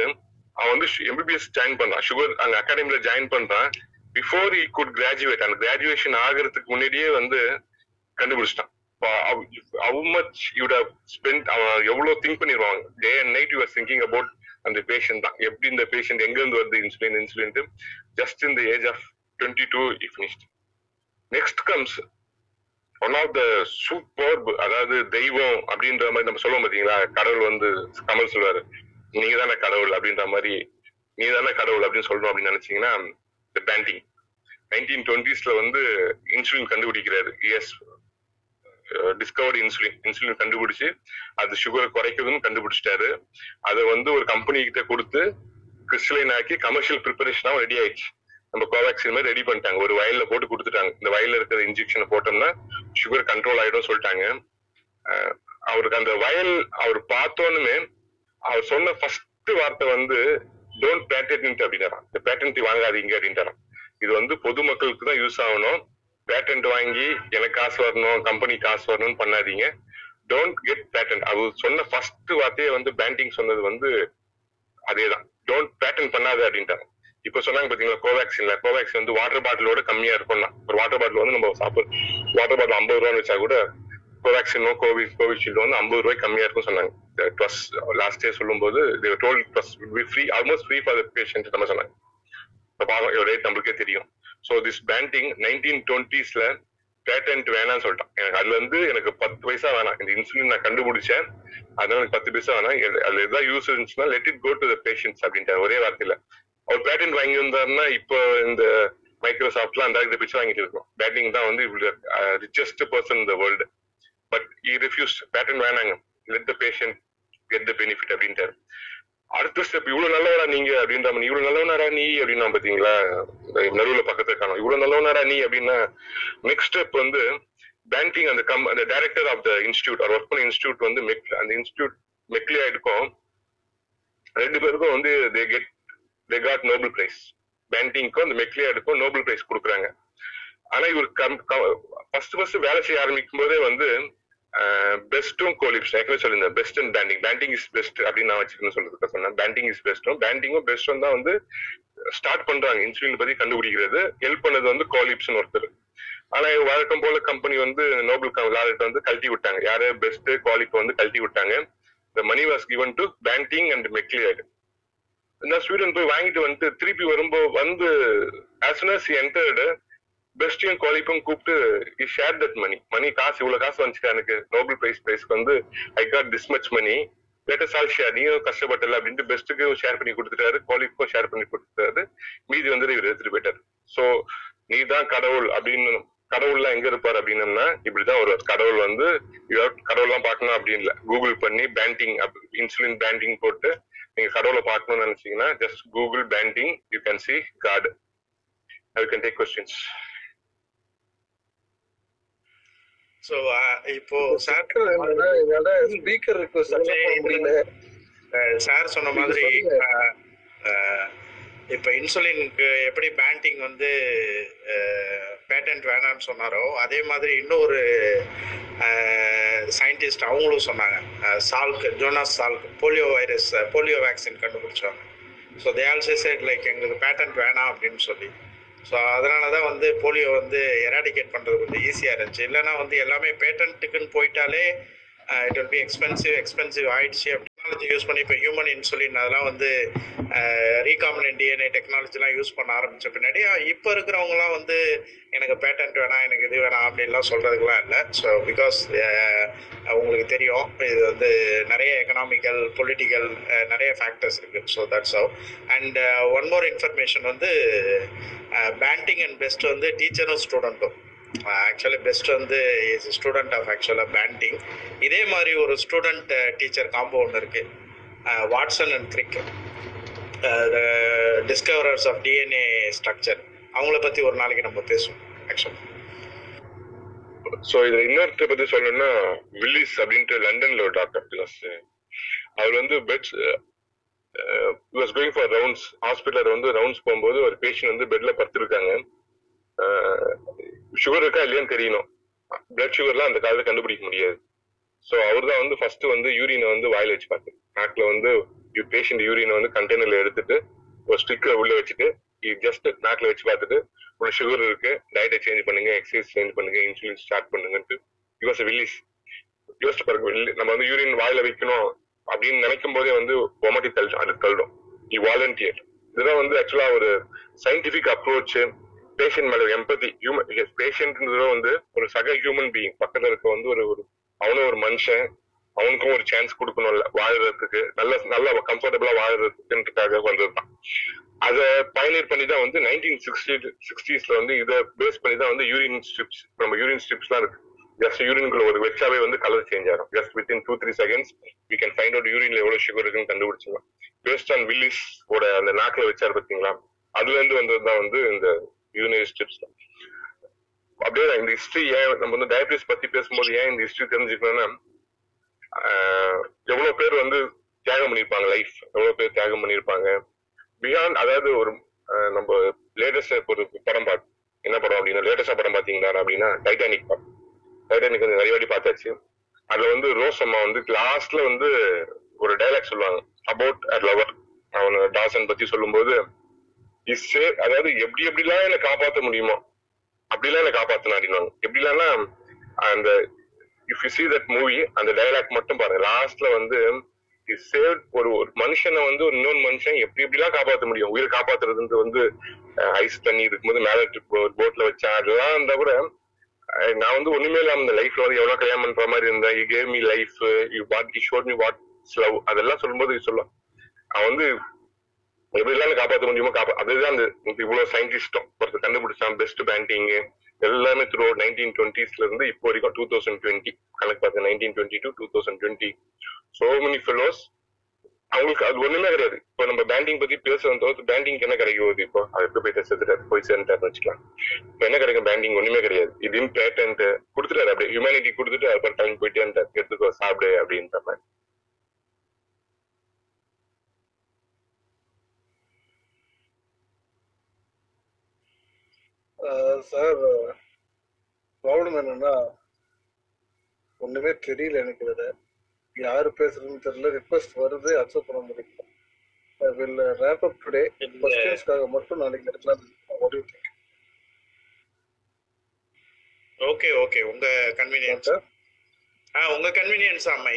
அவன் வந்து எம்பிபிஎஸ் ஜாயின் பண்றான். சுகர் அங்க அகாடமில ஜாயின் பண்றான். பிஃபோர் ஈ குட் கிராஜுவேட் அந்த கிராஜுவேஷன் ஆகிறதுக்கு முன்னாடியே வந்து கண்டுபிடிச்சிட்டான். ஹவு மச் யூட் ஸ்பெண்ட் அவன் எவ்வளவு திங்க் பண்ணிடுவாங்க day and night you're thinking about அந்த பேஷண்ட் தான். எப்படி இந்த பேஷண்ட் எங்க இருந்து வருது insulin insulin just in the age of twenty two finished next comes one of the super அதாவது தெய்வம் அப்படின்ற மாதிரி நம்ம சொல்லுவோம் பாத்தீங்களா? கடவுள் வந்து கமல் சொல்வாரு. நீங்க தானே கடவுள் அப்படின்ற மாதிரி நீ தானே கடவுள் அப்படின்னு சொல்லணும் அப்படின்னு நினைச்சீங்கன்னா த பேண்டிங் நைன்டீன் டுவெண்ட்டிஸ்ல வந்து இன்சுலின் கண்டுபிடிக்கிறாரு. எஸ் டிஸ்கவர்டு இன்சுலின் இன்சுலின் கண்டுபிடிச்சு அது சுகரை குறைக்குதுன்னு கண்டுபிடிச்சிட்டாரு. அதை வந்து ஒரு கம்பெனி கிட்ட கொடுத்து கிறிஸ்டலைன் ஆக்கி கமர்ஷியல் ப்ரிப்பரேஷனாக ரெடி ஆயிடுச்சு. நம்ம கோவேக்சின் மாதிரி ரெடி பண்ணிட்டாங்க. ஒரு வயல்ல போட்டு கொடுத்துட்டாங்க. இந்த வயல்ல இருக்கிற இன்ஜெக்ஷனை போட்டோம்னா சுகர் கண்ட்ரோல் ஆயிடும் சொல்லிட்டாங்க. அஹ் அவருக்கு அந்த வயல் அவர் பார்த்தோன்னுமே அவர் சொன்ன ஃபர்ஸ்ட் வார்த்தை வந்து டோன்ட் பேட்டன்ட் அப்படின்னாராம் இந்த பேட்டன்ட் வாங்காதீங்க அப்படின்ட்டாரான் இது வந்து பொதுமக்களுக்கு தான் யூஸ் ஆகணும். பேட்டன்ட் வாங்கி எனக்கு காசு வரணும் கம்பெனி காசு வரணும்னு பண்ணாதீங்க. டோன்ட் கெட் பேட்டன்ட் அவர் சொன்ன ஃபர்ஸ்ட் வார்த்தையே வந்து பேண்டிங் சொன்னது வந்து அதேதான். டோன்ட் பேட்டன் பண்ணாத அப்படின்ட்டாங்க இப்ப சொன்னாங்க பாத்தீங்களா கோவேக்சின்ல கோவேக்சின் வந்து வாட்டர் பாட்டிலோட கம்மியா இருக்கும்னா. ஒரு வாட்டர் பாட்டில் வந்து நம்ம சாப்பிடு வாட்டர் பாட்டில் ஐம்பது ரூபான்னு வச்சா கூட கோவேக்சினோ கோவி கோவிஷீல்டு வந்து ஐம்பது ரூபாய் கம்மியா இருக்கும்னு சொன்னாங்க. ட்வஸ் லாஸ்ட் இயர் சொல்லும்போது told it was free almost free for the patient நம்ம சொன்னாங்க. இப்போ பாருங்க ரேட் நம்மளுக்கே தெரியும். ஸோ திஸ் பேண்டிங் நைன்டீன் டுவெண்ட்டீஸ்ல பேட்டன்ட் வேணாம்னு சொல்லிட்டான். எனக்கு அதுல இருந்து எனக்கு பத்து பைசா வேணாம். இந்த இன்சுலின் நான் கண்டுபிடிச்சேன். அதனால எனக்கு பத்து பைசா வேணாம். அதுல எதாவது யூஸ் இருந்துச்சுன்னா let it go to the patients அப்படின்ட்டு ஒரே வார்த்தையில. அவர் பேட்டன்ட் வாங்கி வந்தாருன்னா இப்போ இந்த மைக்ரோசாஃப்ட்லாம் அந்த இடத்துல வாங்கிட்டு இருக்கோம். பேட்டிங் தான் வந்து ரிச்சஸ்ட் பர்சன் இந்த world but he refuse patent வேணாங்க. Let the patient get the benefit அப்படின்ட்டாரு. அடுத்த ஸ்டெப் இவ்வளவு நல்லவரா நீங்க அப்படின்ற மாதிரி இவ்வளவு நல்லவனாரா நீ அப்படின்னா பாத்தீங்களா? நடுவுல பக்கத்துல காணும். இவ்வளவு நல்லவனாரா நீ அப்படின்னா நெக்ஸ்ட் ஸ்டெப் வந்து பேங்கிங் அந்த கம் அந்த டைரக்டர் ஆஃப் த இன்ஸ்டியூட் அவர் ஒர்க் பண்ண இன்ஸ்டியூட் வந்து மெக் அந்த இன்ஸ்டியூட் மெக்லியா இருக்கும் ரெண்டு பேருக்கும் வந்து they get they got Nobel prize பேண்டிங்க்கும் அந்த மெக்லியார்டுக்கும் நோபல் பிரைஸ் கொடுக்குறாங்க. ஆனா இவர் கம் ஃபர்ஸ்ட் ஃபர்ஸ்ட் வேலை செய்ய ஆரம்பிக்கும் போதே வந்து பெஸ்ட்டும் கோலிப்ஸ். ஏற்கனவே சொல்லியிருந்தேன். Best and Banting Banting is best அப்படின்னு நான் வச்சுக்கணும்னு சொல்றதுக்கு சொன்னேன். பேண்டிங் இஸ் பெஸ்ட்டும் பேண்டிங்கும் பெஸ்ட்டும் தான் வந்து ஸ்டார்ட் பண்றாங்க. இன்சுலின் பத்தி கண்டுபிடிக்கிறது. ஹெல்ப் பண்ணது வந்து கோலிப்ஸ்னு ஒருத்தர். ஆனா வழக்கம் போல கம்பெனி வந்து நோபல் லாரட் வந்து கழட்டி விட்டாங்க. யாரு? பெஸ்ட் குவாலிட்டி வந்து கழட்டி விட்டாங்க. The money was given to Banting and Macleod நான் ஸ்வீடன் போய் வாங்கிட்டு வந்துட்டு திருப்பி வரும்போது வந்து as என்டர்டு பெஸ்டையும் குவாலிப்பும் கூப்பிட்டு இ ஷேர் தட் மணி மணி காசு இவ்வளவு காசு வந்துச்சு எனக்கு? நோபல் பிரைஸ் பிரைஸ்க்கு வந்து I got this much money latest all share நீயும் கஷ்டப்பட்டல அப்படின்ட்டு பெஸ்ட்டுக்கும் ஷேர் பண்ணி கொடுத்துட்டாரு. குவாலிப்புக்கும் ஷேர் பண்ணி கொடுத்துட்டாரு. மீதி வந்து இவர் எடுத்துட்டு போயிட்டாரு. சோ நீ தான் கடவுள் அப்படின்னு கடவுள்லாம் எங்க இருப்பார் அப்படின்னம்னா இப்படிதான் ஒரு கடவுள் வந்து கடவுள்லாம் பார்க்கணும் அப்படின்னு இல்ல. கூகுள் பண்ணி பேண்டிங் இன்சுலின் பேண்டிங் போட்டு நீங்க கடவுளை பார்க்கணும்னு நினைச்சீங்கன்னா just Google Banting you can see God I can take questions so இப்போ சார் ஸ்பீக்கர் சார் சொன்ன மாதிரி இப்போ இன்சுலினுக்கு எப்படி பேண்டிங் வந்து பேட்டன்ட் வேணாம்னு சொன்னாரோ அதே மாதிரி இன்னொரு சயின்டிஸ்ட் அவங்களும் சொன்னாங்க. Salk Jonas Salk polio virus polio vaccine கண்டுபிடிச்சாங்க so they also said like எங்களுக்கு பேட்டன்ட் வேணாம் அப்படின்னு சொல்லி. ஸோ அதனால தான் வந்து போலியோ வந்து எராடிகேட் பண்ணுறது கொஞ்சம் ஈஸியாக இருந்துச்சு. இல்லைன்னா வந்து எல்லாமே பேட்டன்ட்டுக்குன்னு போயிட்டாலே it will be expensive expensive ஆயிடுச்சு டெக்னாலஜி யூஸ் பண்ணி இப்போ ஹியூமன் இன்சுலின் அதெல்லாம் வந்து ரீகாமினன்ட் டிஎன்ஏ டெக்னாலஜிலாம் யூஸ் பண்ண ஆரம்பித்த பின்னாடி இப்போ இருக்கிறவங்களாம் வந்து எனக்கு பேட்டன்ட் வேணாம் எனக்கு இது வேணாம் அப்படின்லாம் சொல்கிறதுக்குலாம் இல்லை. ஸோ பிகாஸ் உங்களுக்கு uh, தெரியும் இது வந்து நிறைய எக்கனாமிக்கல் பொலிட்டிக்கல் uh, நிறைய ஃபேக்டர்ஸ் இருக்குது so that's how and one more information வந்து பேண்டிங் அண்ட் பெஸ்ட் வந்து டீச்சரும் ஸ்டூடெண்ட்டும் ஆக்சுவலி பெஸ்ட் வந்து இஸ் ஸ்டூடெண்ட் ஆஃப் ஆக்சுவலாக பேண்டிங் இதே மாதிரி ஒரு ஸ்டூடெண்ட் டீச்சர் காம்போ ஒன்று இருக்கு. Watson and Crick discoverers of DNA structure அவங்கள பற்றி ஒரு நாளைக்கு நம்ம பேசுவோம் ஆக்சுவலாக ஸோ இதில் இன்னொருத்தர் பத்தி சொல்லணும்னா வில்லிஸ் அப்படின்ட்டு லண்டன்ல ஒரு டாக்டர் பிளஸ் அவர் வந்து pets was going for rounds hospital வந்து ரவுண்ட்ஸ் போகும்போது ஒரு பேஷண்ட் வந்து பெட்ல படுத்திருக்காங்க. Uh, சுகர் இருக்கா இல்லையான்னு தெரியணும். பிளட் சுகர்லாம் அந்த காலத்துல கண்டுபிடிக்க முடியாது. ஸோ அவர் தான் வந்து ஃபர்ஸ்ட் வந்து யூரினை வந்து வாயில வச்சு பார்த்து நாக்கில் வந்து பேஷண்ட் யூரினை வந்து கண்டெய்னர்ல எடுத்துட்டு ஒரு ஸ்டிக்கை உள்ள வச்சுட்டு ஜஸ்ட் நாக்கில் வச்சு பார்த்துட்டு உங்களுக்கு சுகர் இருக்கு டயட்டை சேஞ்ச் பண்ணுங்க எக்ஸசைஸ் சேஞ்ச் பண்ணுங்க இன்சுலின் ஸ்டார்ட் பண்ணுங்கன்ட்டு. யூஎஸ் வில்லிஸ் யோசிச்சு பாருங்க நம்ம வந்து யூரின் வாயில வைக்கணும். அப்படின்னு நினைக்கும் போதே வந்து ஒமட்டி தள்ளு அது தள்ளும். இ வாலண்டியர் இதுதான் வந்து ஆக்சுவலா ஒரு சயின்டிபிக் அப்ரோச் பேஷண்ட் மேல எம்பதி ஹியூமன் பேஷண்ட்ன்றத வந்து ஒரு சக ஹியூமன் பீயிங் பக்கத்துல இருக்க வந்து ஒரு ஒரு அவனும் ஒரு மனுஷன். அவனுக்கும் ஒரு சான்ஸ் கொடுக்கணும்ல வாழறதுக்கு நல்ல நல்ல கம்ஃபர்டபுளா வாழறதுக்குன்றதுக்காக வந்ததுதான். அதை பயனீர் பண்ணி தான் வந்து நைன்டீன் சிக்ஸ்டி சிக்ஸ்டீஸ்ல வந்து இதை பேஸ் பண்ணி தான் வந்து யூரின் ஸ்ட்ரிப்ஸ் நம்ம யூரின் ஸ்ட்ரிப்ஸ்லாம் இருக்கு. ஜஸ்ட் யூரின்குள்ள ஒரு வெச்சாவே வந்து கலர் சேஞ்ச் ஆகும் just within two three seconds we can find out யூரின்ல எவ்வளவு சுகர் இருக்குன்னு கண்டுபிடிச்சிடலாம். பேஸ்ட் ஆன் வில்லிஸ் ஓட அந்த நாக்கில் வச்சாரு பாத்தீங்களா? அதுல இருந்து வந்ததுதான் வந்து இந்த யூரினரி ஸ்டெப்ஸ் அப்படியே இந்த ஹிஸ்டரி ஏன் நம்ம வந்து டயபிட்டிஸ் பத்தி பேசும்போது ஏன் இந்த ஹிஸ்டரி தெரிஞ்சுக்கணும்னா ஆஹ் எவ்வளவு பேர் வந்து தியாகம் பண்ணியிருப்பாங்க லைஃப் எவ்வளவு பேர் தியாகம் பண்ணியிருப்பாங்க பியாண்ட் அதாவது ஒரு நம்ம லேட்டஸ்ட் ஒரு படம் பார்த்து என்ன படம் அப்படின்னா லேட்டஸ்டா படம் பாத்தீங்கன்னா அப்படின்னா டைட்டானிக் படம். டைட்டானிக் வந்து நிறைய வாட்டி பார்த்தாச்சு. அதுல வந்து ரோஸ் அம்மா வந்து லாஸ்ட்ல வந்து ஒரு டைலாக் சொல்லுவாங்க. அபவுட் அ லவர் அவன் டாசன் பத்தி சொல்லும்போது இஸ் அதாவது எப்படி எப்படிலாம் என்னை காப்பாற்ற முடியுமோ அப்படிலாம் என்னை காப்பாத்தணும் அப்படின்னாங்க எப்படிலாம்னா அந்த if you see that movie அந்த டைலாக் மட்டும் பாருங்க. லாஸ்ட்ல வந்து இஸ் சேவ் ஒரு ஒரு மனுஷனை வந்து ஒரு இன்னொரு மனுஷன் எப்படி எப்படிலாம் காப்பாற்ற முடியும்? உயிரை காப்பாத்துறதுன்றது வந்து ஐஸ் தண்ணி இருக்கும்போது மேல போட்ல வச்சா அதெல்லாம் இருந்தா கூட நான் வந்து ஒண்ணுமே இல்லாம இந்த லைஃப்ல வந்து எவ்வளவு கல்யாணம் பண்ற மாதிரி இருந்தேன். You gave me life you what you showed me what love அதெல்லாம் சொல்லும்போது சொல்லலாம். அவன் வந்து எப்படி எல்லாம் காப்பாற்ற முடியுமோ காப்பா அதுதான் அந்த இவ்வளவு சயின்டிஸ்டும் ஒருத்தர் கண்டுபிடிச்சான் பெஸ்ட் பேண்டிங் எல்லாமே த்ரூ நைன்டீன் டுவெண்ட்டிஸ்ல இருந்து இப்போ வரைக்கும் டூ தௌசண்ட் டுவெண்ட்டி கணக்கு பார்த்து nineteen twenty two two thousand twenty so many fellows அவங்களுக்கு அது ஒண்ணுமே கிடையாது. இப்போ நம்ம பேண்டிங் பத்தி பேசுறது தவிர்த்து பேண்டிங் என்ன கிடைக்க போகுது இப்போ அது எப்படி போய் செத்துட்டாரு போய் சேர்ந்துட்டாருன்னு வச்சுக்கலாம். இப்போ என்ன கிடைக்கும்? பேண்டிங் ஒண்ணுமே கிடையாது. இது பேட்டன்ட்டு கொடுத்துட்டாரு. அப்படியே ஹியூமனிட்டி கொடுத்துட்டு அப்புறம் டைம் போயிட்டே இருந்தார். எடுத்துக்கோ சாப்பிடு அப்படின்ற மாதிரி. சார் ப்ராப்ளம் என்னன்னா ஒண்ணுமே தெரியல எனக்கு வேற யாரு பேசுறதுன்னு தெரியல. ரிக்வஸ்ட் வருது. அக்செப்ட் பண்ண முடியல வில் ரேப் அப் டுடே. கொஸ்டின்ஸ்க்காக மட்டும் நாளைக்கு எடுக்கலாம்? ஓகே ஓகே உங்க கன்வீனியன்ஸ் ஆ உங்க கன்வீனியன்ஸ் அம்மை?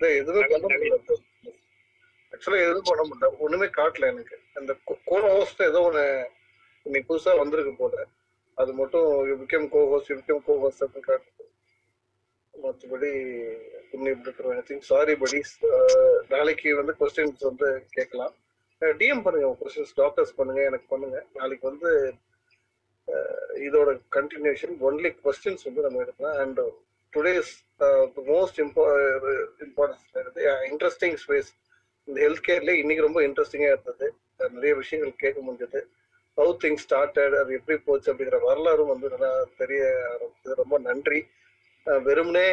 இல்ல எதுவுமே பண்ண முடியல ஆக்சுவலா எதுவும் பண்ண முடியல. ஒண்ணுமே காட்டல எனக்கு. அந்த கோன ஹோஸ்ட் ஏதோ ஒண்ணு இன்னைக்கு புதுசா வந்திருக்கு போல. அது மட்டும் Vikram cohost Vikram cohost அப்படின்னு காட்டுது மற்றபடி இன்னும் இருக்கிற சாரி படிஸ் நாளைக்கு வந்து கொஸ்டின்ஸ் வந்து கேட்கலாம். டிஎம் பண்ணுங்க கொஸ்டின்ஸ் டாக்டர்ஸ் பண்ணுங்க எனக்கு பண்ணுங்க. நாளைக்கு வந்து இதோட கண்டினியூஷன் ஒன்லி கொஸ்டின்ஸ் வந்து நம்ம எடுக்கலாம். And today's most importance interesting space இந்த ஹெல்த் கேர்ல இன்னைக்கு ரொம்ப இன்ட்ரெஸ்டிங்காக இருந்தது. நிறைய விஷயங்கள் கேட்க முடிஞ்சது. ஹவு திங்ஸ் ஸ்டார்டட் அது எப்படி போச்சு அப்படிங்கிற வரலாறும் வந்து நல்லா தெரிய ஆரம்பிச்சது ரொம்ப நன்றி. வெறுமனே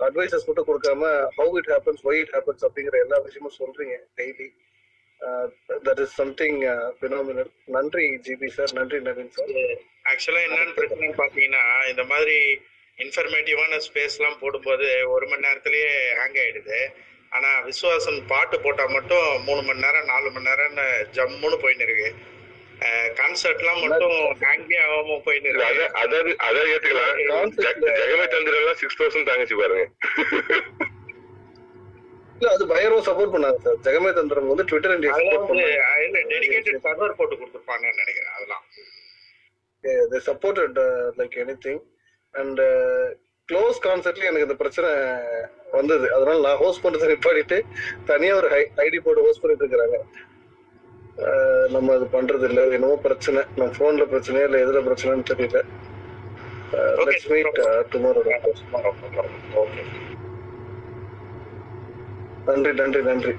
அட்வைசஸ் மட்டும் கொடுக்காம how it happens why it happens அப்படிங்கிற எல்லா விஷயமும் சொல்றீங்க daily that is something phenomenal நன்றி ஜிபி சார் நன்றி நவீன் சார் ஆக்சுவலா என்னன்னு பிரச்சனைன்னு பாத்தீங்கன்னா இந்த மாதிரி இன்ஃபர்மேட்டிவான ஸ்பேஸ்லாம் போடும்போது ஒரு மணி நேரத்திலேயே ஹேங் ஆயிடுது. ஆனா விசுவாசம் பாட்டு போட்டா மட்டும் மூணு மணி நேரம் நாலு மணி நேரம்னு ஜம்முன்னு போயின்னு இருக்கு. கான்சர்ட்லாம் மட்டும் ஹேங்கே ஆகாம அத- இருக்கு. அதாவது அதை ஏத்துக்கலாம். ஜெகமே தந்திரம் எல்லாம் சிக்ஸ் தௌசண்ட் தாங்கிச்சு பாருங்க. இல்ல அது பயங்கரமா சப்போர்ட் பண்ணாங்க சார். ஜெகமே தந்திரம் வந்து ட்விட்டர் இந்தியா சப்போர்ட் பண்ணாங்க. இல்ல டெடிகேட்டட் சர்வர் போட்டு கொடுத்துருப்பாங்கன்னு நினைக்கிறேன் அதெல்லாம். they supported uh, like anything. And close கான்செர்ட்ல எனக்கு இந்த பிரச்சனை வந்தது. அதனால நான் ஹோஸ்ட் பண்றதை நிப்பாடிட்டு தனியா ஒரு ஐடி போட்டு ஹோஸ்ட் பண்ணிட்டு இருக்கிறாங்க. நம்ம அது பண்றது இல்ல என்னமோ பிரச்சனை நம்ம போன்ல பிரச்சனையா இல்ல எதுல பிரச்சனைன்னு தெரியல லெட்ஸ் மீட் டுமாரோ நன்றி நன்றி நன்றி